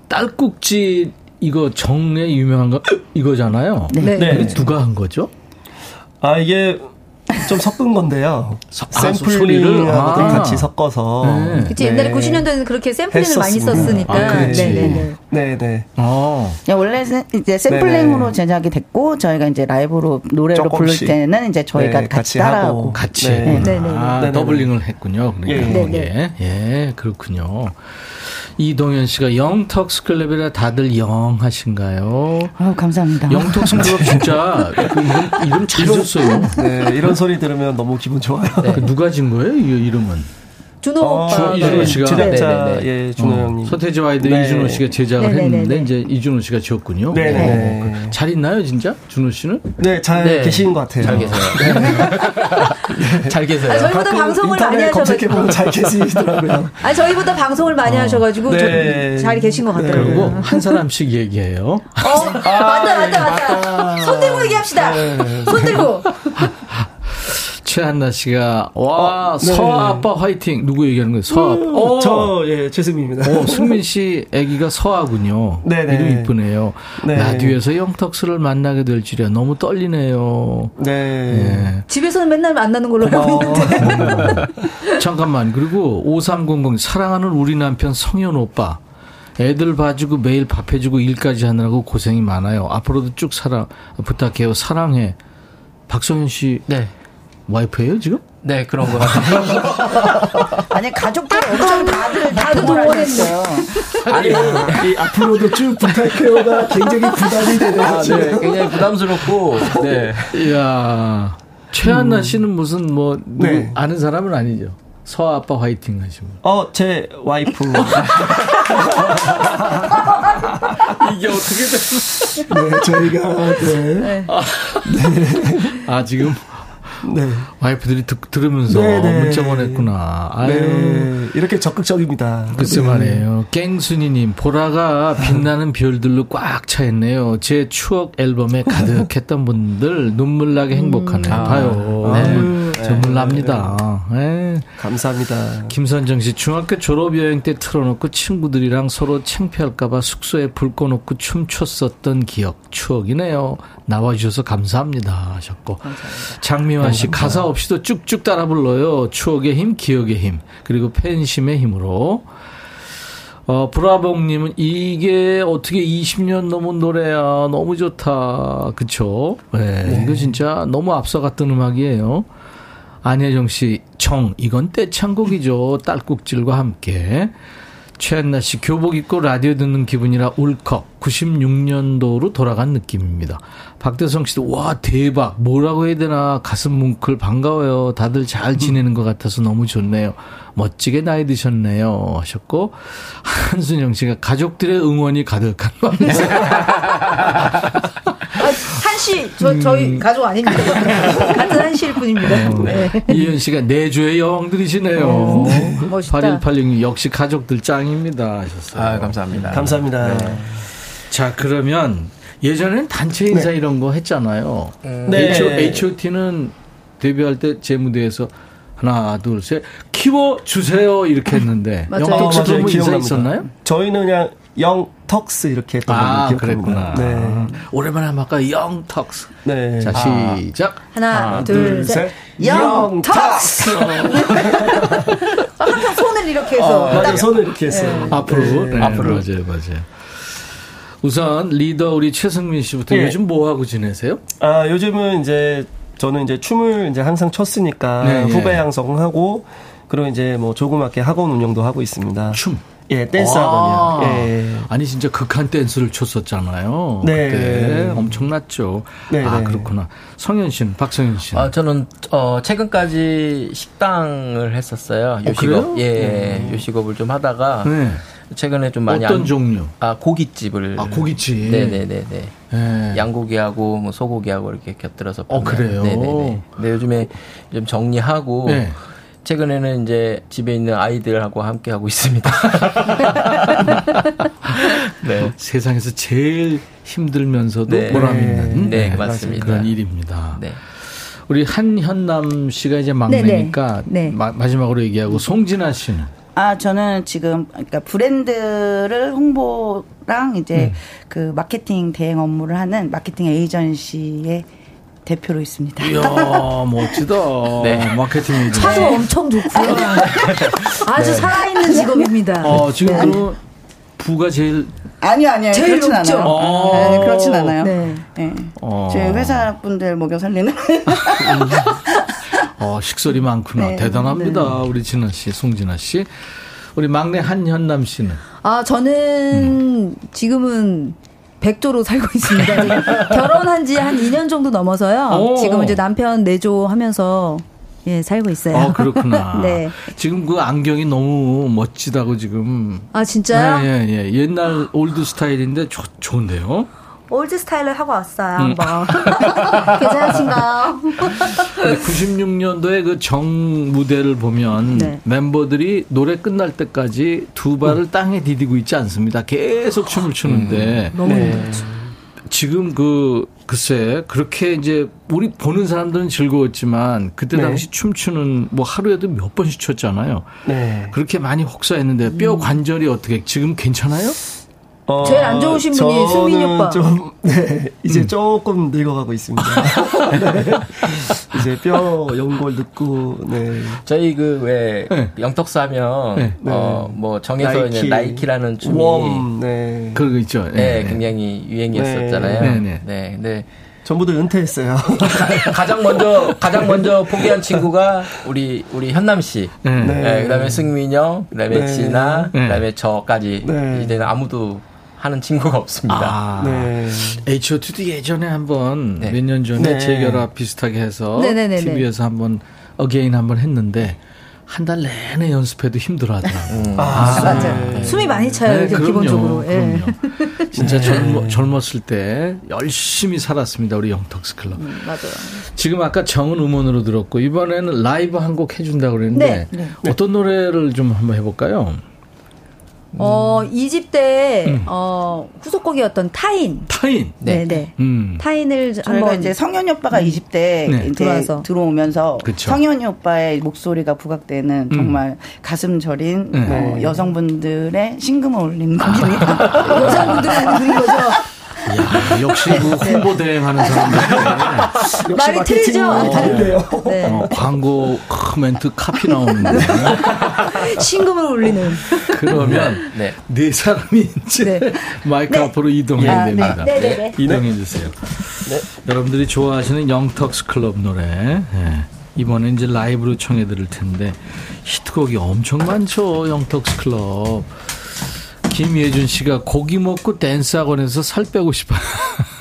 딸꾹질 이거 정에 유명한 거 이거잖아요. 네. 네. 누가 한 거죠? 아 이게 좀 섞은 건데요. 아, 샘플링하고도 아. 같이 섞어서. 네. 그치, 네. 옛날에 90년도에는 그렇게 샘플링을 했었습니다. 많이 썼으니까. 아, 네네네. 네네. 어. 원래 이제 샘플링으로 네네. 제작이 됐고, 저희가 이제 라이브로 노래로 부를 때는 이제 저희가 네, 같이, 같이 따라하고. 같이. 네. 네. 아, 더블링을 했군요. 그러니까. 예. 예. 예, 그렇군요. 이동현 씨가 영턱스 클럽이라 다들 영하신가요? 아 감사합니다. 영턱스 클럽 진짜 그 이름, 이름 잘 줬어요. 네, 이런 소리 들으면 너무 기분 좋아요. 네. 그 누가 진 거예요? 이 이름은? 준호 어, 주, 이준호 씨가 제작자 네, 네, 네. 예 준호 어, 형님 서태지와 아이들 네. 이준호 씨가 제작을 네네네네. 했는데 이제 이준호 씨가 지었군요. 네. 어, 그, 잘 있나요 진짜 준호 씨는? 네 잘 네. 계시는 것 같아요. 잘 계세요. 잘 계세요. 아, 저희보다 방송을 많이 하셔가지고 잘 계시더라고요. 아 저희보다 방송을 많이 어. 하셔가지고 네. 잘 계신 것 같더라고요. 그리고 한 사람씩 얘기해요. 어 아, 맞다 맞다 맞다. 손 들고 얘기합시다. 손 들고. 최한나 씨가 와 어, 네. 서아 아빠 화이팅 누구 얘기하는 거예요? 서아 음, 어. 저예 최승민입니다. 어, 승민 씨 아기가 서아군요. 네네. 이름 이쁘네요. 네. 라디오에서 영턱스를 만나게 될 줄이야 너무 떨리네요. 네. 네. 집에서는 맨날 만나는 걸로 알고 있는데. 잠깐만 그리고 5300 사랑하는 우리 남편 성현 오빠. 애들 봐주고 매일 밥 해주고 일까지 하느라고 고생이 많아요. 앞으로도 쭉 사랑 부탁해요. 사랑해. 박성현 씨. 네. 와이프예요 지금? 네 그런 거 같아요. 아니 가족들 엄청 다들 다들 동원했어요. 아니 이 앞으로도 쭉 부탁해요가 굉장히 부담이 되네요. 아, 네, 굉장히 부담스럽고. 네. 이야 최한나 음. 씨는 무슨 뭐 네. 아는 사람은 아니죠? 서아 아빠 화이팅 하시면. 어, 제 와이프. 이게 어떻게 됐어? 네, 저희가, 네. 네. 아, 네. 아 지금 네. 와이프들이 듣, 들으면서 네네. 네. 문자 보냈구나. 아유. 네. 이렇게 적극적입니다. 글쎄 네. 말이에요. 깽순이님, 보라가 빛나는 별들로 꽉 차 있네요. 제 추억 앨범에 가득했던 분들 눈물 나게 행복하네요. 음. 봐요. 아, 네. 정말 납니다. 네. 감사합니다. 김선정 씨, 중학교 졸업 여행 때 틀어놓고 친구들이랑 서로 창피할까봐 숙소에 불 꺼놓고 춤췄었던 기억, 추억이네요. 나와주셔서 감사합니다. 하셨고. 감사합니다. 장미화 씨, 가사 없이도 쭉쭉 따라 불러요. 추억의 힘, 기억의 힘. 그리고 팬심의 힘으로. 어, 브라봉님은 이게 어떻게 20년 넘은 노래야. 너무 좋다. 그쵸? 네, 네. 이거 진짜 너무 앞서갔던 음악이에요. 안혜정 씨, 정, 이건 떼창곡이죠. 딸꾹질과 함께. 최한나 씨, 교복 입고 라디오 듣는 기분이라 울컥. 96년도로 돌아간 느낌입니다. 박대성 씨도, 와, 대박. 뭐라고 해야 되나. 가슴 뭉클. 반가워요. 다들 잘 지내는 것 같아서 너무 좋네요. 멋지게 나이 드셨네요. 하셨고, 한순영 씨가 가족들의 응원이 가득한 겁니다. 한씨, 저, 저희 음. 가족 아닙니다. 같은 한씨일 뿐입니다. 어, 네. 이현 씨가 내조의 여왕들이시네요. 오, 멋있다. 8186님 역시 가족들 짱입니다. 하셨어요. 아, 감사합니다. 감사합니다. 네. 자, 그러면 예전에는 단체 인사 네. 이런 거 했잖아요. 음. 네. H.O.T.는 데뷔할 때 제 무대에서 하나, 둘, 셋, 키워 주세요 이렇게 했는데 영덕 씨 어, 인사 있었나요? 저희는 그냥 영 턱스 이렇게 했던 아, 걸로 기억합니다. 네. 오랜만에 한번 할까 영 턱스. 네. 자 시작. 하나, 하나 둘, 둘, 셋. 영 턱스. 항상 손을 이렇게 해서. 어, 맞아, 손을 이렇게 했어요. 네. 앞으로. 네. 네. 앞으로 맞아요, 맞아요. 우선 리더 우리 최승민 씨부터 네. 요즘 뭐 하고 지내세요? 아 요즘은 이제 저는 이제 춤을 이제 항상 췄으니까 네, 후배 양성하고 그리고 이제 뭐 조그맣게 학원 운영도 하고 있습니다. 춤. 예, 댄스 학원이요. 예. 아니 진짜 극한 댄스를 췄었잖아요. 네. 그때 엄청났죠. 네. 아 네. 그렇구나. 성현 씨는 박성현 씨는. 아 저는 어 최근까지 식당을 했었어요. 어, 요식업. 어, 예, 네. 요식업을 좀 하다가 네. 최근에 좀 많이 어떤 안, 종류? 아 고깃집을. 아 고깃집. 네네네네. 네. 양고기하고 뭐 소고기하고 이렇게 곁들여서. 어 그래요. 네네네. 근데 요즘에 좀 정리하고. 네. 최근에는 이제 집에 있는 아이들하고 함께 하고 있습니다. 네. 세상에서 제일 힘들면서도 네. 보람 있는 네, 네, 맞습니다. 그런 일입니다. 네. 우리 한현남 씨가 이제 막내니까 네, 네. 마, 마지막으로 얘기하고 송진아 씨는 아 저는 지금 그러니까 브랜드를 홍보랑 이제 음. 그 마케팅 대행 업무를 하는 마케팅 에이전시의 대표로 있습니다. 이야, 멋지다. 네. 마케팅. 차도 엄청 좋고요. 아주 네. 살아있는 직업입니다. 어, 지금 네. 그 부가 제일 아니요, 아니요. 제일 그렇진 높죠. 않아요. 어. 네, 그렇진 않아요. 네. 네. 어. 저희 회사 분들 먹여 살리는. 어, 식설이 많구나. 네. 대단합니다. 네. 우리 진아 씨, 송진아 씨. 우리 막내 한현남 씨는? 아, 저는 음. 지금은 백조로 살고 있습니다. 결혼한 지 한 2년 정도 넘어서요. 오. 지금 이제 남편 내조 하면서 예, 살고 있어요. 아, 그렇구나. 네. 지금 그 안경이 너무 멋지다고 지금. 아, 진짜요? 예, 예, 예. 옛날 old 스타일인데 좋, 좋은데요? old 스타일을 하고 왔어요, 음. 한번. 괜찮으신가요? 96년도에 그 정 무대를 보면 네. 멤버들이 노래 끝날 때까지 두 발을 음. 땅에 디디고 있지 않습니다. 계속 춤을 추는데. 음. 너무 네. 지금 그 글쎄 그렇게 이제 우리 보는 사람들은 즐거웠지만 그때 네. 당시 네. 춤추는 뭐 하루에도 몇 번씩 췄잖아요. 네. 그렇게 많이 혹사했는데 뼈 음. 관절이 어떻게 지금 괜찮아요? 어, 제일 안 좋으신 분이 승민이 오빠. 좀, 네, 이제 음. 조금 늙어가고 있습니다. 네. 이제 뼈 연골 늦고, 네. 저희 그, 왜, 네. 영턱스 하면, 네. 어, 뭐, 정해서 나이키. 이제 나이키라는 춤이. 웜, 네. 그런 거 있죠. 네, 네, 굉장히 유행이었었잖아요. 네, 네. 네, 근데. 전부들 은퇴했어요. 가장 먼저 가장 먼저 포기한 친구가 우리 우리 현남 씨. 네. 네. 그다음에 승민 형, 그다음에 네. 진아, 그다음에 저까지 이제는 아무도 하는 친구가 없습니다. 아, 네. H.O.T.도 예전에 한번 네. 몇년 전에 네. 재결합 비슷하게 해서 네네네네. TV에서 한번 again 한번 했는데 한 달 내내 연습해도 힘들어하더라고. 음. 아, 아, 맞아요. 네. 숨이 많이 차요. 네, 그럼요, 기본적으로. 예. 진짜 네. 젊, 젊었을 때 열심히 살았습니다. 우리 영턱스 클럽. 음, 맞아요. 지금 아까 정은 음원으로 들었고 이번에는 라이브 한 곡 해준다고 그랬는데 네, 네. 어떤 노래를 좀 한번 해볼까요? 어, 이집 때, 음. 어, 후속곡이었던 타인. 타인? 네, 네. 음. 타인을 저희가 이제 성현이 오빠가 음. 이집 때 네. 들어와서. 들어오면서 그쵸. 성현이 오빠의 목소리가 부각되는 음. 정말 가슴 저린 네. 어, 여성분들의 신금을 울리는 곡입니다. 여성분들의 부린 거죠. 야, 역시 그 홍보 대행하는 사람들. 말이 틀리죠? 다른데요. 네. 어, 광고 멘트 카피 나오는데. 신금을 울리는. 그러면 네, 네 사람이 이제 네. 마이크 네. 앞으로 이동해야 아, 됩니다. 네. 네, 네, 이동해 주세요. 여러분들이 좋아하시는 영턱스 클럽 노래. 이번에 이제 라이브로 청해 드릴 텐데 히트곡이 엄청 많죠. 영턱스 클럽. 김예준 씨가 고기 먹고 댄스 학원에서 살 빼고 싶어요.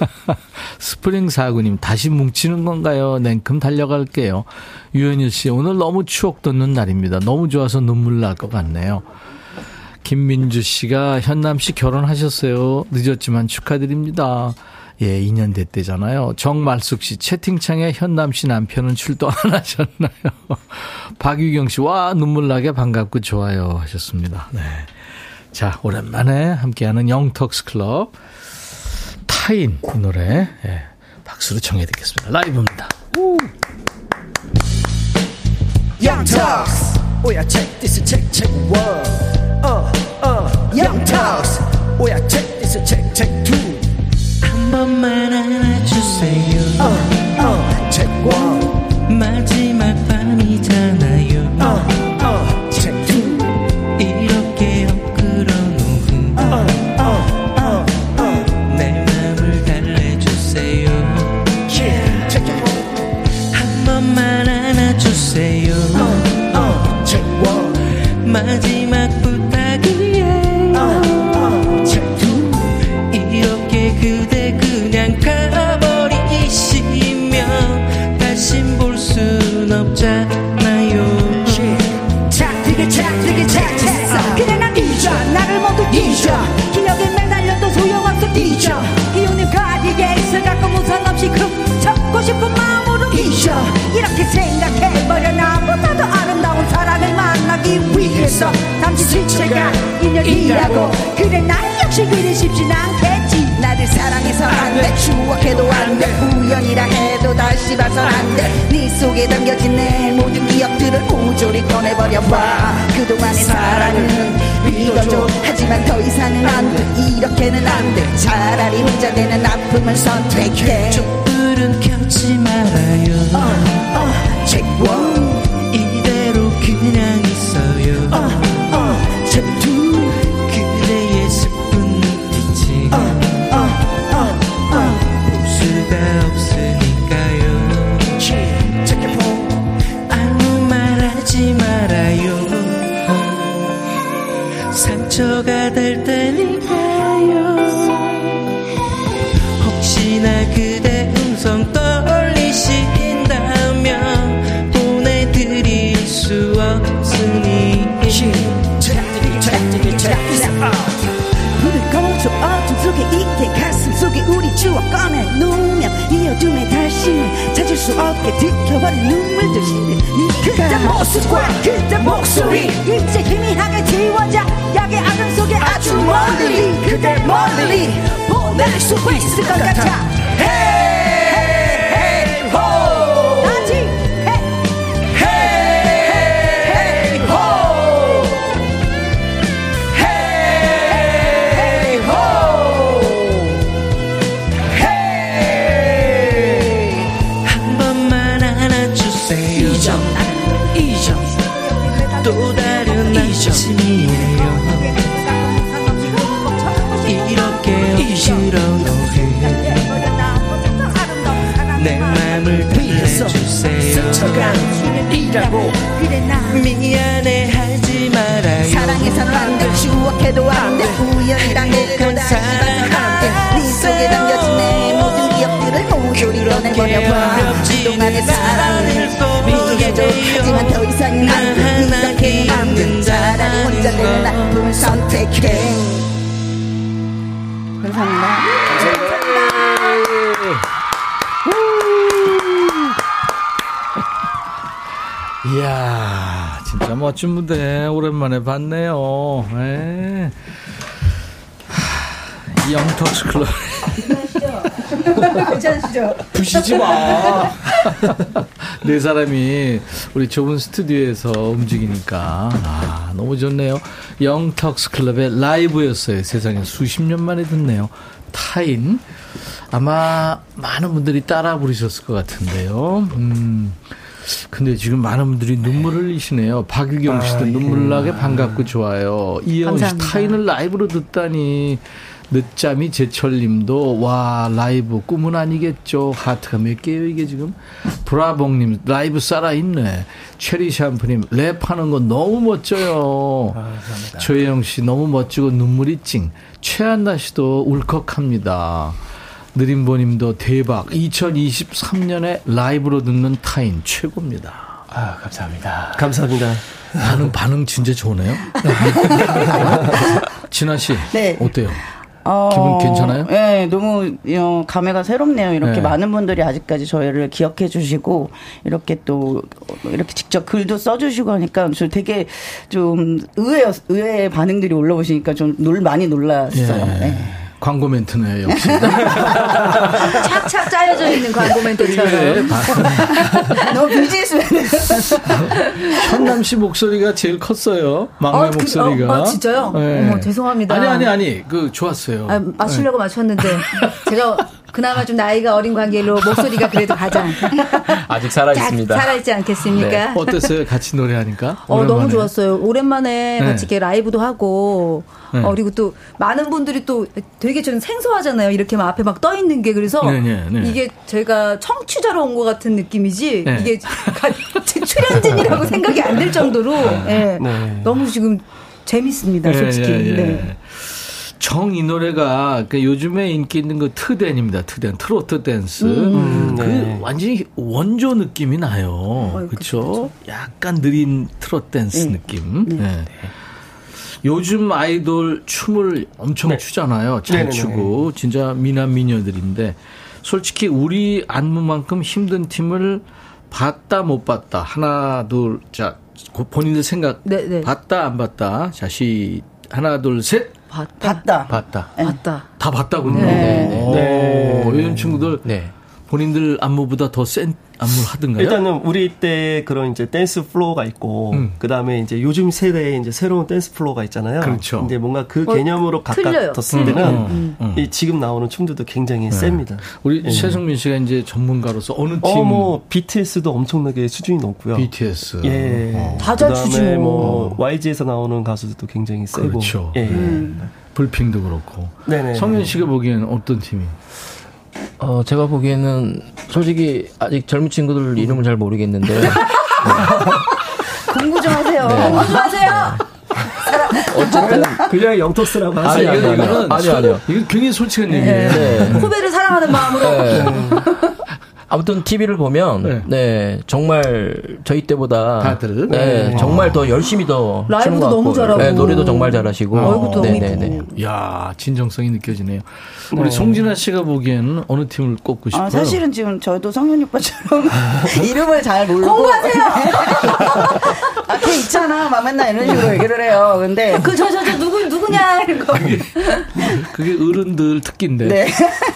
스프링 사구님 다시 뭉치는 건가요? 냉큼 달려갈게요. 유현일 씨 오늘 너무 추억 돋는 날입니다. 너무 좋아서 눈물 날 것 같네요. 김민주 씨가 현남 씨 결혼하셨어요. 늦었지만 축하드립니다. 예, 2년 됐대잖아요. 정말숙 씨, 채팅창에 현남 씨 남편은 출동 안 하셨나요? 박유경 씨, 와, 눈물 나게 반갑고 좋아요. 하셨습니다. 네. 자, 오랜만에 함께하는 영턱스 클럽. 타인 이 노래 예, 박수로 청해 듣겠습니다. 라이브입니다. 영턱스. 오야 check this check check one. 어어 영턱스. 오야 check this check check two. 한 번만 안아주세요. 어 어 check one. 마지막 밤이잖아 없게 들켜버린 눈물들 신들 네 그때 모습과 그때 목소리. 이제 희미하게 지워져. 약의 아름 속에 아주 멀리. 그대 멀리 보낼 수 있을 것 같아. Hey, 미안해 하지 말아요. 사랑해서는 안돼 추억해도 안돼. 우연이란 해도 다시 안돼 네 속에 담겨진 내 모든 기억들을 모조리 꺼내버려봐. 그동안의 사랑을 해줘 하지만 더 이상은 안 생각해 맘든 차라리 혼자 되는 나쁨을 선택해. 감사합니다. 이야, 진짜 멋진 무대 오랜만에 봤네요. 네. 영턱스 클럽. 괜찮으시죠? 부시지 마. 네 사람이 우리 좁은 스튜디오에서 움직이니까 아, 너무 좋네요. 영턱스 클럽의 라이브였어요. 세상에 수십 년 만에 듣네요. 타인. 아마 많은 분들이 따라 부르셨을 것 같은데요. 음. 근데 지금 많은 분들이 눈물을 흘리시네요. 박유경 씨도 아, 예. 눈물 나게 반갑고 좋아요. 이영 씨 타인을 라이브로 듣다니. 늦잠이 제철님도 와 라이브 꿈은 아니겠죠 하트가 몇 개요 이게 지금 브라봉님 라이브 살아있네 체리 샴푸님 랩하는 거 너무 멋져요 아, 조혜영 씨 너무 멋지고 눈물이 찡 최한나 씨도 울컥합니다 느림보님도 대박 2023년에 라이브로 듣는 타인 최고입니다 아 감사합니다 감사합니다 반응 반응 진짜 좋네요 진아 씨 네. 어때요? 어, 기분 괜찮아요? 네, 너무 어, 감회가 새롭네요. 이렇게 네. 많은 분들이 아직까지 저희를 기억해 주시고 이렇게 또 이렇게 직접 글도 써주시고 하니까 저 되게 좀 의외 의외의 반응들이 올라오시니까 좀 놀, 많이 놀랐어요. 예. 네. 광고 멘트네요, 역시. 착착 짜여져 있는 광고 멘트처럼. 네, 너무 비즈니스 현남 씨 목소리가 제일 컸어요. 막내 아, 목소리가. 그, 어, 아, 진짜요? 네. 어머, 죄송합니다. 아니, 아니, 아니. 그, 좋았어요. 아, 맞추려고 네. 맞췄는데. 제가 그나마 좀 나이가 어린 관계로 목소리가 그래도 가장 아직 살아 있습니다. 살아 있지 않겠습니까? 네. 어땠어요? 같이 노래하니까? 어 오랜만에. 너무 좋았어요. 오랜만에 네. 같이 이렇게 라이브도 하고 네. 어, 그리고 또 많은 분들이 또 되게 좀 생소하잖아요. 이렇게 막 앞에 막 떠 있는 게 그래서 네, 네, 네. 이게 저희가 청취자로 온 것 같은 느낌이지 이게 출연진이라고 생각이 안들 정도로 예. 너무 지금 재밌습니다, 솔직히. 예, 예, 예. 네. 정 이 노래가 그 요즘에 인기 있는 그 트댄입니다. 트댄 트로트 댄스. 음, 그 네. 완전히 원조 느낌이 나요. 그렇죠? 약간 느린 트로트 댄스 네. 느낌. 네. 네. 요즘 아이돌 춤을 엄청 네. 추잖아요. 잘 네네네. 추고 진짜 미남 미녀들인데 솔직히 우리 안무만큼 힘든 팀을 봤다 못 봤다 하나 둘자 본인들 생각 네네. 봤다 안 봤다 자시 하나 둘 셋 봤다. 봤다. 네. 봤다. 다 봤다군요. 네. 네. 네. 이런 친구들 네. 본인들 안무보다 더 센 안무를 하던가요? 일단은 우리 때 그런 이제 댄스 플로어가 있고 음. 그다음에 이제 요즘 세대에 이제 새로운 댄스 플로어가 있잖아요. 그렇죠. 근데 뭔가 그 어, 개념으로 가깝았을 음. 때는 음. 음. 이 지금 나오는 춤들도 굉장히 네. 셉니다. 우리 네. 최성민 씨가 이제 전문가로서 어느 팀? 어, 뭐 BTS도 엄청나게 수준이 높고요. BTS. 예. 어. 다잘 추지 뭐 YG에서 나오는 가수들도 굉장히 세고. 그렇죠. 예. 음. 불핑도 그렇고. 네네. 성민 씨가 보기에는 어떤 팀이? 어, 제가 보기에는 솔직히 아직 젊은 친구들 이름을 잘 모르겠는데. 네. 공부 좀 하세요. 네. 공부 좀 하세요. 어쨌든 그냥 영토스라고 하세요. 아니, 이거는 아니 아니요. 이거 굉장히 솔직한 네. 얘기예요. 네. 후배를 사랑하는 마음으로. 네. 아무튼 TV를 보면 네. 네. 정말 저희 때보다 다들 네, 네. 정말 더 열심히 더 라이브도 너무 잘하고 네, 노래도 정말 잘하시고 얼굴도 네, 네, 네. 야 진정성이 느껴지네요. 우리 네. 송진아 씨가 보기에는 어느 팀을 꼽고 싶어요? 아, 사실은 지금 저도 성현 오빠처럼 이름을 잘 모르고 공부하세요. 아, 걔 있잖아. 막 맨날 이런 식으로 얘기를 해요. 근데 그 저 저 저 누구 누구냐 이거. 그게, 그게 어른들 특기인데. 네.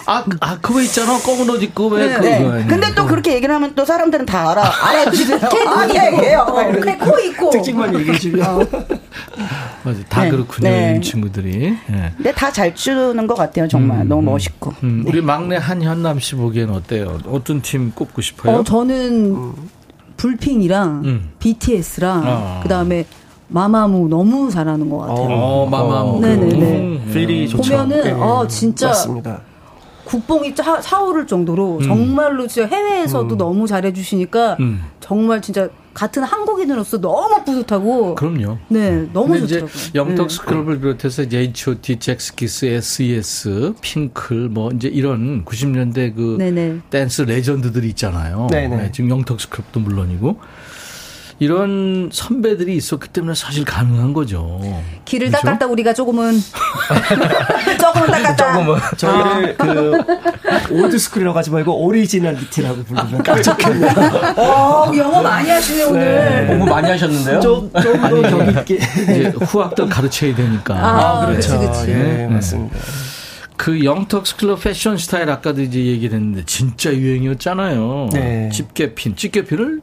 아, 아 그거 있잖아. 검은 옷 입고 왜 네, 그거 네. 근데 또 그렇게 얘기를 하면 또 사람들은 다 알아. 알아주세요. 아, 얘기해요. 걔코 있고. 특징만 얘기해 주면. 어. 맞아. 다 네. 그렇군요. 네. 이 친구들이. 네. 근데 다 잘 추는 것 같아요. 정말. 음, 너무 멋있고. 음, 우리 막내 한현남 씨 보기에는 어때요? 어떤 팀 꼽고 싶어요? 어, 저는 불핑이랑 음. BTS랑 아. 그다음에 마마무 너무 잘하는 것 같아요. 어, 마마무. 네네네. 음. feel이 좋죠. 보면은 네. 어 진짜 맞습니다. 국뽕이 차, 차오를 정도로 음. 정말로 진짜 해외에서도 음. 너무 잘해주시니까 음. 정말 진짜 같은 한국인으로서 너무 뿌듯하고. 그럼요. 네, 너무 좋더라고요. 이제 영턱 네. 스클럽을 비롯해서 H.O.T, 젝스키스, S.E.S, 핑클 뭐 이제 이런 90년대 그 네네. 댄스 legend들이 있잖아요. 네네. 네, 지금 영턱스클럽도 물론이고. 이런 선배들이 있었기 때문에 사실 가능한 거죠. 길을 그렇죠? 닦았다 우리가 조금은 조금은 닦았다. 조금은 저희를 아. 그 old school이라고 하지 말고 originality라고 부르면 깜짝 놀라요. 어, 영어 많이 하시네 오늘. 네. 공부 많이 하셨는데요? 좀더 격 있게. 이제 후학들 가르쳐야 되니까. 아, 아 그렇죠. 그렇지, 그렇지. 네, 맞습니다. 그 영턱스 클럽 패션 스타일 아까도 이제 얘기를 했는데 진짜 유행이었잖아요. 네. 집게핀, 집게핀을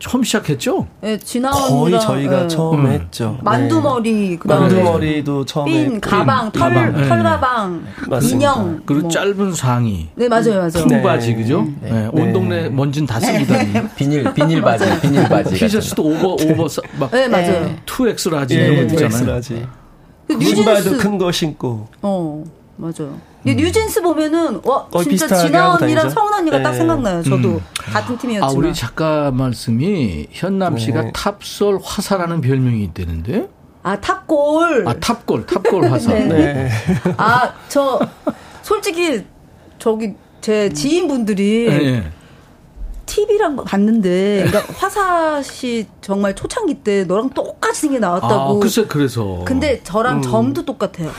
처음 시작했죠? 네, 지난 거의 저희가 네. 처음 음. 했죠. 만두머리, 네. 그다음에 만두머리도 처음에 핀, 가방, 털, 가방. 털 가방, 인형, 그리고 뭐. 짧은 상의. 네, 맞아요, 맞아요. 큰 네. 바지, 그죠? 네. 네. 온 동네 먼지는 다 쓰고 다니. 비닐, 비닐 바지, 비닐 바지. 티셔츠도 오버, 오버, 막. 네, 맞아요. 2X large 이런 거 있잖아요. 신발도 큰거 신고. 어, 맞아요. 음. 뉴진스 보면은 와 진짜 진아 언니랑 성은 언니가 네. 딱 생각나요. 저도 음. 같은 팀이었지만. 아 우리 작가 말씀이 현남 씨가 네. 탑솔 화사라는 별명이 있다는데. 아 탑골. 아 탑골 탑골 화사. 네. 네. 아저 솔직히 저기 제 지인분들이. 네. TV랑 봤는데, 그러니까 화사 씨 정말 초창기 때 너랑 똑같이 생겨 나왔다고. 아, 글쎄, 그래서. 근데 저랑 음. 점도 똑같아요.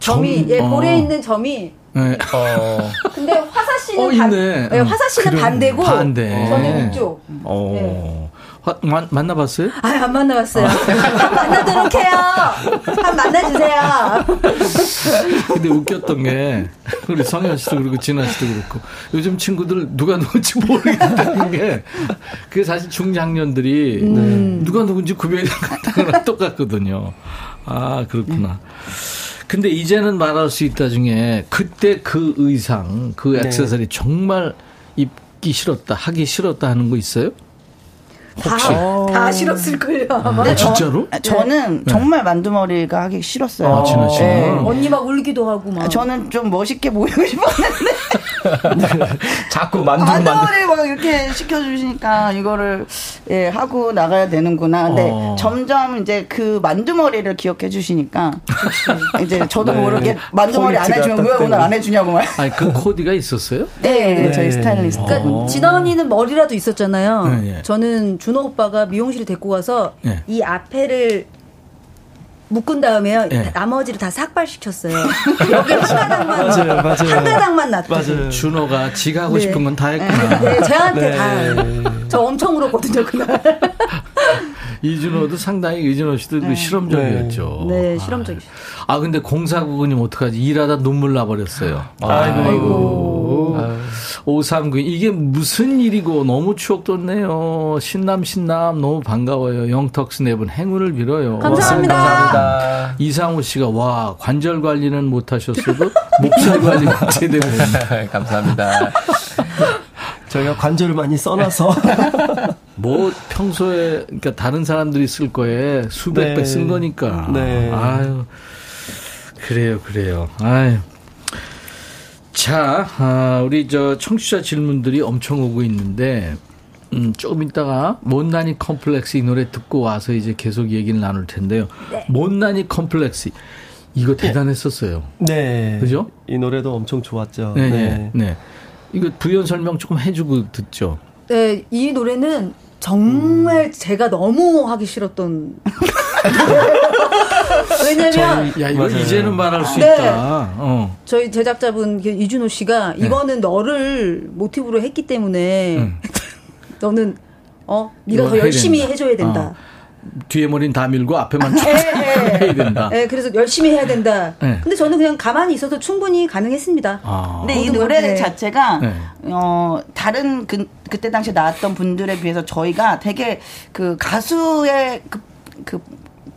점이 점, 예 어. 볼에 있는 점이 네. 어. 근데 화사 씨는 어, 반, 네, 화사 씨는 그럼, 반대고 반대. 저는 이쪽. 어. 네. 화, 마, 만나봤어요? 아, 안 만나봤어요. 만나도록 해요. 한 만나주세요. 근데 웃겼던 게, 우리 성현 씨도 그렇고, 진아 씨도 그렇고, 요즘 친구들 누가 누군지 모르겠다는 게, 그게 사실 중장년들이 음. 누가 누군지 구별이 안 똑같거든요. 아, 그렇구나. 음. 근데 이제는 말할 수 있다 중에 그때 그 의상, 그 네. 액세서리 네. 정말 입기 싫었다, 하기 싫었다 하는 거 있어요? 혹시? 다, 다 싫었을걸요. 아마. 아, 진짜로? 저, 저는 네. 정말 만두머리가 하기 싫었어요. 아, 진아 씨. 네. 언니 막 울기도 하고 막. 저는 좀 멋있게 보이고 싶었는데. 자꾸 만두 만두머리 막 이렇게 시켜주시니까 이거를 예, 하고 나가야 되는구나. 근데 어. 점점 이제 그 만두머리를 기억해 주시니까 이제 저도 네. 모르게 만두머리 안 해주면 왜 오늘 안 해주냐고 말. 아니 그 코디가 있었어요? 네, 네. 저희 스타일리스트. 그러니까 어. 진아 언니는 머리라도 있었잖아요. 네, 예. 저는 준호 오빠가 미용실에 데리고 가서 네. 이 앞에를 묶은 다음에요. 네. 나머지를 다 삭발시켰어요. 여기 한 가닥만 맞아요, 맞아요. 한 가닥만. 맞아요. 준호가 지가 하고 네. 싶은 건 다 했구나. 네, 저한테 네. 다. 저 엄청 울었거든요 그날. 이준호도 상당히 이준호 씨도 그 네. 실험적이었죠. 네, 네 실험적이. 아 근데 공사구님 어떡하지? 일하다 눈물 나버렸어요. 아이고. 아이고. 539 이게 무슨 일이고 너무 추억 돋네요. 신남 신남 너무 반가워요. 영턱스 네분 행운을 빌어요. 감사합니다. 감사합니다. 이상우 씨가 와 관절 관리는 못하셨어도 목살 관리는 제대로. 감사합니다. 저희가 관절을 많이 써놔서. 뭐 평소에 그러니까 다른 사람들이 쓸 거에 수백 네. 배쓴 거니까. 네. 아유. 그래요, 그래요. 아유. 자, 아, 우리 저 청취자 질문들이 엄청 오고 있는데, 음, 조금 있다가 못난이 컴플렉스 이 노래 듣고 와서 이제 계속 얘기를 나눌 텐데요. 네. 못난이 컴플렉스. 이거 대단했었어요. 네. 그죠? 이 노래도 엄청 좋았죠. 네. 네. 네. 이거 부연 설명 조금 해주고 듣죠. 네, 이 노래는 정말 음. 제가 너무 하기 싫었던. 왜냐면 저희, 야 이거 이제는 말할 수 네. 있다. 어. 저희 제작자분 그 이준호 씨가 네. 이거는 너를 모티브로 했기 때문에 음. 너는 어 네가 더 열심히 된다. 해줘야 된다. 어. 뒤에 머리는 다 밀고 앞에만 쭉 네, 네. 해야 된다. 네, 그래서 열심히 해야 된다. 네. 근데 저는 그냥 가만히 있어도 충분히 가능했습니다. 아. 근데 이 노래 네. 자체가 네. 어 다른 그 그때 당시에 나왔던 분들에 비해서 저희가 되게 그 가수의 그, 그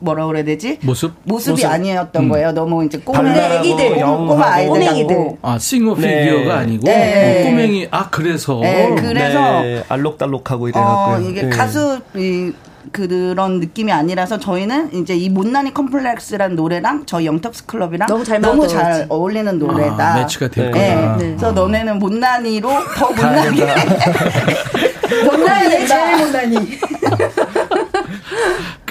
뭐라 그래야 되지? 모습? 모습이 모습. 아니었던 음. 거예요. 너무 이제 꼬맹이 애기들, 꼬마 아이들 같고. 아, 싱어 피규어가 아니고 네. 꼬맹이 아 그래서 네, 그래서 네, 알록달록하고 이래 갖고 어, 이게 가수 이 그런 느낌이 아니라서 저희는 이제 이 못난이 컴플렉스라는 노래랑 저희 영턱스 클럽이랑 너무 잘, 너무 잘 어울리는 노래다. 아, 매치가 됐구나. 네. 네. 그래서 너네는 못난이로 더 못난이. 못난이 제일 못난이.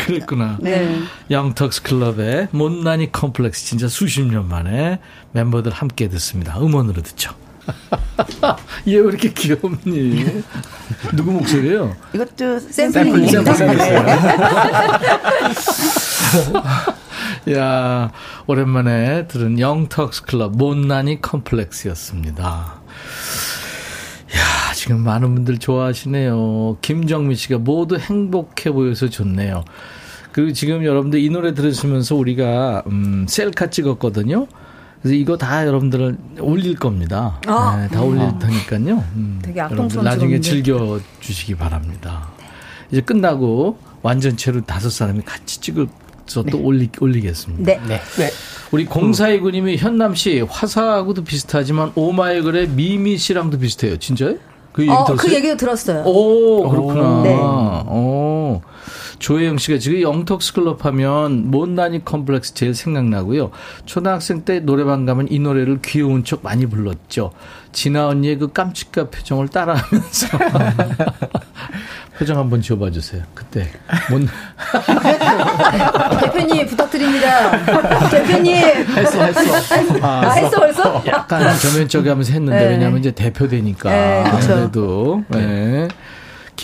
그랬구나. 네. 영턱스 클럽의 못난이 컴플렉스 진짜 수십 년 만에 멤버들 함께 듣습니다. 음원으로 듣죠. 얘 왜 이렇게 귀엽니? 누구 목소리예요? 이것도 샘플입니다. 야, 오랜만에 들은 영턱스 클럽 못난이 컴플렉스였습니다. 야, 지금 많은 분들 좋아하시네요. 김정민 씨가 모두 행복해 보여서 좋네요. 그리고 지금 여러분들 이 노래 들으시면서 우리가 음, 셀카 찍었거든요. 그래서 이거 다 여러분들은 올릴 겁니다. 아. 네, 다 올릴 테니까요. 음, 되게 여러분들 나중에 즐겨 주시기 바랍니다. 이제 끝나고 완전체로 다섯 사람이 같이 찍을 또 네. 올리, 올리겠습니다. 네. 네. 네. 우리 공사이구님이 현남 씨 화사하고도 비슷하지만 오마이걸의 미미 씨랑도 비슷해요. 진짜요? 그 얘기 어, 그 들었어요? 그 얘기도 들었어요. 오, 그렇구나. 네. 오. 조혜영 씨가 지금 영턱스 클럽 하면 못난이 컴플렉스 제일 생각나고요. 초등학생 때 노래방 가면 이 노래를 귀여운 척 많이 불렀죠. 진아 언니의 그 깜찍한 표정을 따라하면서. 표정 한번 지어봐 주세요. 그때. 못... 대표님 부탁드립니다. 대표님. 했어, 했어. 아, 아 했어, 벌써? 약간 겸연쩍게 하면서 했는데, 네. 왜냐면 이제 대표되니까. 네, 그래도. 네.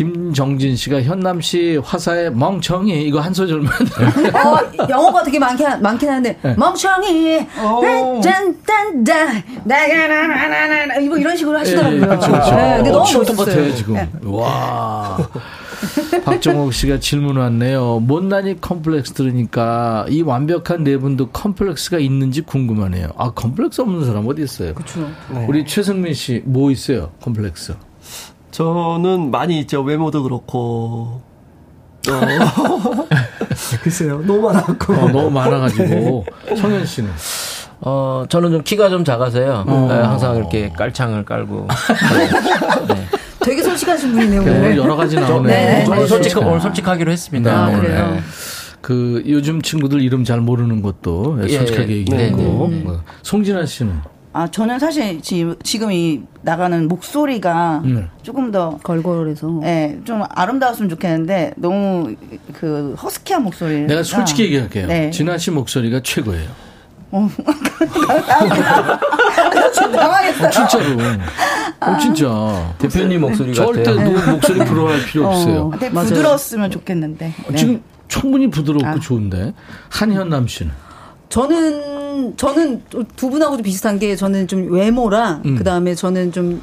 김정진 씨가 현남 씨 화사의 멍청이 이거 한 소절만. 어, 영어가 되게 많긴 많긴 한데 네. 멍청이 짠짠짠 나가나나나나 이거 이런 식으로 하시더라고요. 그렇죠, 그렇죠. 네, 근데 어, 너무 멋있어요. 지금. 네. 와. 박정옥 씨가 질문 왔네요. 못난이 컴플렉스 들으니까 이 완벽한 네 분도 컴플렉스가 있는지 궁금하네요. 아 컴플렉스 없는 사람 어디 있어요? 그렇죠. 네. 우리 최승민 씨 뭐 있어요? 컴플렉스? 저는 많이 있죠. 외모도 그렇고. 어. 글쎄요. 너무 많아갖고. 어, 너무 많아가지고. 네. 성현 씨는? 어, 저는 좀 키가 좀 작아서요. 어. 네, 항상 이렇게 깔창을 깔고. 네. 되게 솔직하신 분이네요. 네, 여러 가지 나오네요. 네. 오늘 솔직, 오늘 솔직하기로 했습니다. 아, 그래요? 네. 그 요즘 친구들 이름 잘 모르는 것도 예, 솔직하게 예, 얘기하고. 네, 네. 송진아 씨는? 아, 저는 사실 지금, 지금 이 나가는 목소리가 네. 조금 더 걸걸해서 예, 좀 아름다웠으면 좋겠는데 너무 그 허스키한 목소리. 내가 솔직히 얘기할게요. 네. 진아 씨 목소리가 최고예요. 어, 당황했어요. 어, 진짜로. 어, 진짜. 대표님 목소리 같아요. 절대 누구 목소리 부러워할 필요 어, 없어요. 부드러웠으면 좋겠는데. 네. 지금 충분히 부드럽고 아. 좋은데. 한현남 씨는? 저는 저는 두 분하고도 비슷한 게 저는 좀 외모랑 음. 그다음에 저는 좀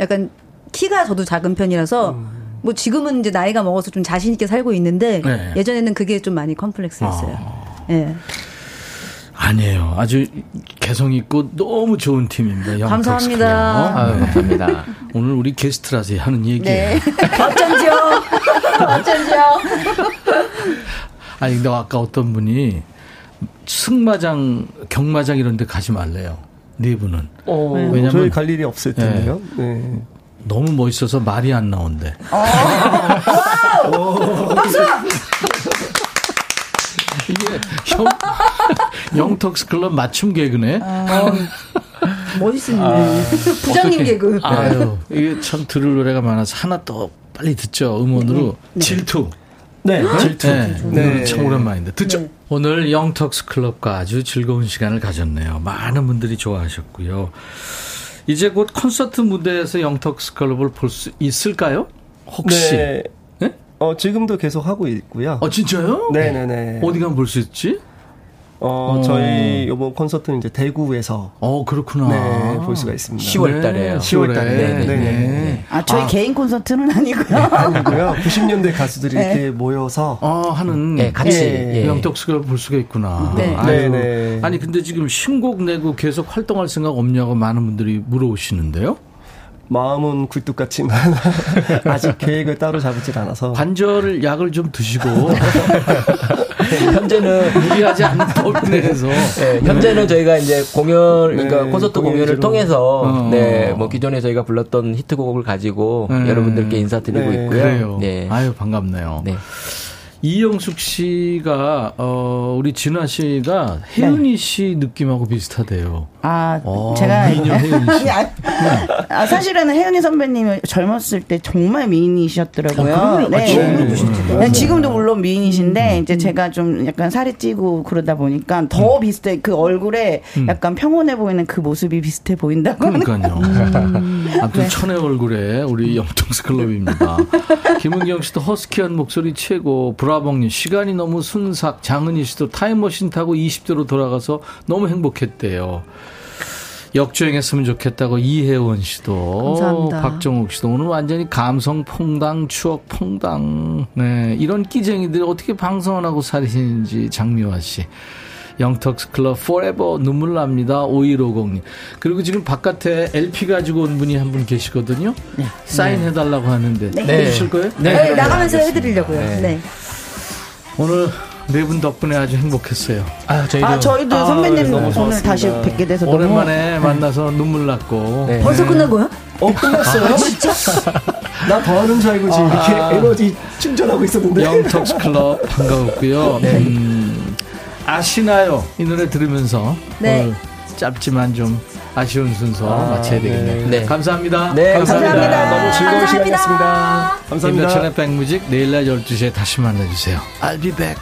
약간 키가 저도 작은 편이라서 음. 뭐 지금은 이제 나이가 먹어서 좀 자신 있게 살고 있는데 네. 예전에는 그게 좀 많이 컴플렉스였어요. 아. 예. 아니에요. 아주 개성 있고 너무 좋은 팀입니다. 감사합니다. 아유, 감사합니다. 오늘 우리 게스트라서 하는 얘기예요. 네. 어쩐지요. 어쩐지요. 아니 근데 아까 어떤 분이 승마장, 경마장 이런 데 가지 말래요. 네 분은. 어, 왜냐면 저희 갈 일이 없을 텐데요. 네. 네. 너무 멋있어서 말이 안 나온대. 아. 이게 형, 영턱스 클럽 맞춤 개그네. 아, 멋있네. 아, 부장님 어떻게, 개그. 아유, 이게 참 들을 노래가 많아서 하나 더 빨리 듣죠. 음원으로. 네. 질투. 네, 질투. 네, 네. 참 오랜만인데. 듣죠? 네. 오늘 영턱스 클럽과 아주 즐거운 시간을 가졌네요. 많은 분들이 좋아하셨고요. 이제 곧 콘서트 무대에서 영턱스 클럽을 볼 수 있을까요? 혹시? 네. 네? 어, 지금도 계속 하고 있고요. 어, 진짜요? 네네네. 어디 가면 볼 수 있지? 어, 어, 저희 요번 콘서트는 이제 대구에서 어 그렇구나 네, 볼 수가 있습니다. 10월 달에요. 10월 달에. 네, 네, 네. 네. 아 저희 아. 개인 콘서트는 아니고요. 네, 아니고요. 90년대 가수들이 네. 이렇게 모여서 어, 하는 네, 같이 예. 예. 영덕스가 볼 수가 있구나. 네. 아유, 네, 아니 근데 지금 신곡 내고 계속 활동할 생각 없냐고 많은 분들이 물어오시는데요. 마음은 굴뚝 같지만 아직 계획을 따로 잡지 않아서 관절 약을 좀 드시고 현재는 무리하지 않는 법 내에서 네, 현재는 저희가 이제 공연 그러니까 네, 콘서트 공연을 통해서 어. 네뭐 기존에 저희가 불렀던 히트곡을 가지고 네. 여러분들께 인사드리고 네. 있고요. 그래요. 네. 아유 반갑네요. 네. 이영숙 씨가 어 우리 진아 씨가 혜은이 네. 씨 느낌하고 비슷하대요. 아 오, 어, 제가 씨. 아, 아, 사실은 혜은이 선배님이 젊었을 때 정말 미인이셨더라고요. 아, 네. 아, 네. 지금도 물론 미인이신데 음. 이제 제가 좀 약간 살이 찌고 그러다 보니까 더 음. 비슷해 그 얼굴에 음. 약간 평온해 보이는 그 모습이 비슷해 보인다고. 그러니까요. 음. 아무튼 네. 천의 얼굴에 우리 영통스 클럽입니다. 김은경 씨도 허스키한 목소리 최고. 브라봉님 시간이 너무 순삭 장은희 씨도 타임머신 타고 20대로 돌아가서 너무 행복했대요. 역주행했으면 좋겠다고 이혜원 씨도 감사합니다. 박정욱 씨도 오늘 완전히 감성 퐁당 추억 퐁당 네 이런 끼쟁이들 어떻게 방송을 하고 살이시는지 장미화 씨 영턱스 클럽 forever 눈물 납니다. 5150님. 그리고 지금 바깥에 LP 가지고 온 분이 한 분 계시거든요. 네. 사인해 달라고 하는데. 네. 해주실 거예요? 네. 네. 나가면서 해 드리려고요. 네. 네. 오늘 네 분 덕분에 아주 행복했어요. 아, 저희도, 아, 저희도 아, 선배님 오늘 다시 뵙게 돼서 오랜만에 너무... 만나서 눈물 났고. 네. 벌써 끝난 거야? 어, 끝났어요? 아, 진짜? 나더 하는 줄 알고 지금 아, 이렇게 에너지 충전하고 있었는데. 영턱스 클럽 반가웠고요. 네. 음, 아시나요? 이 노래 들으면서 네. 오늘 짧지만 좀 아쉬운 순서 아, 마쳐야 되겠네요. 네. 감사합니다. 네, 감사합니다. 감사합니다. 너무 즐거운 감사합니다. 시간이었습니다. 감사합니다. 임백천의 백뮤직 내일 날 12시에 다시 만나주세요. I'll be back.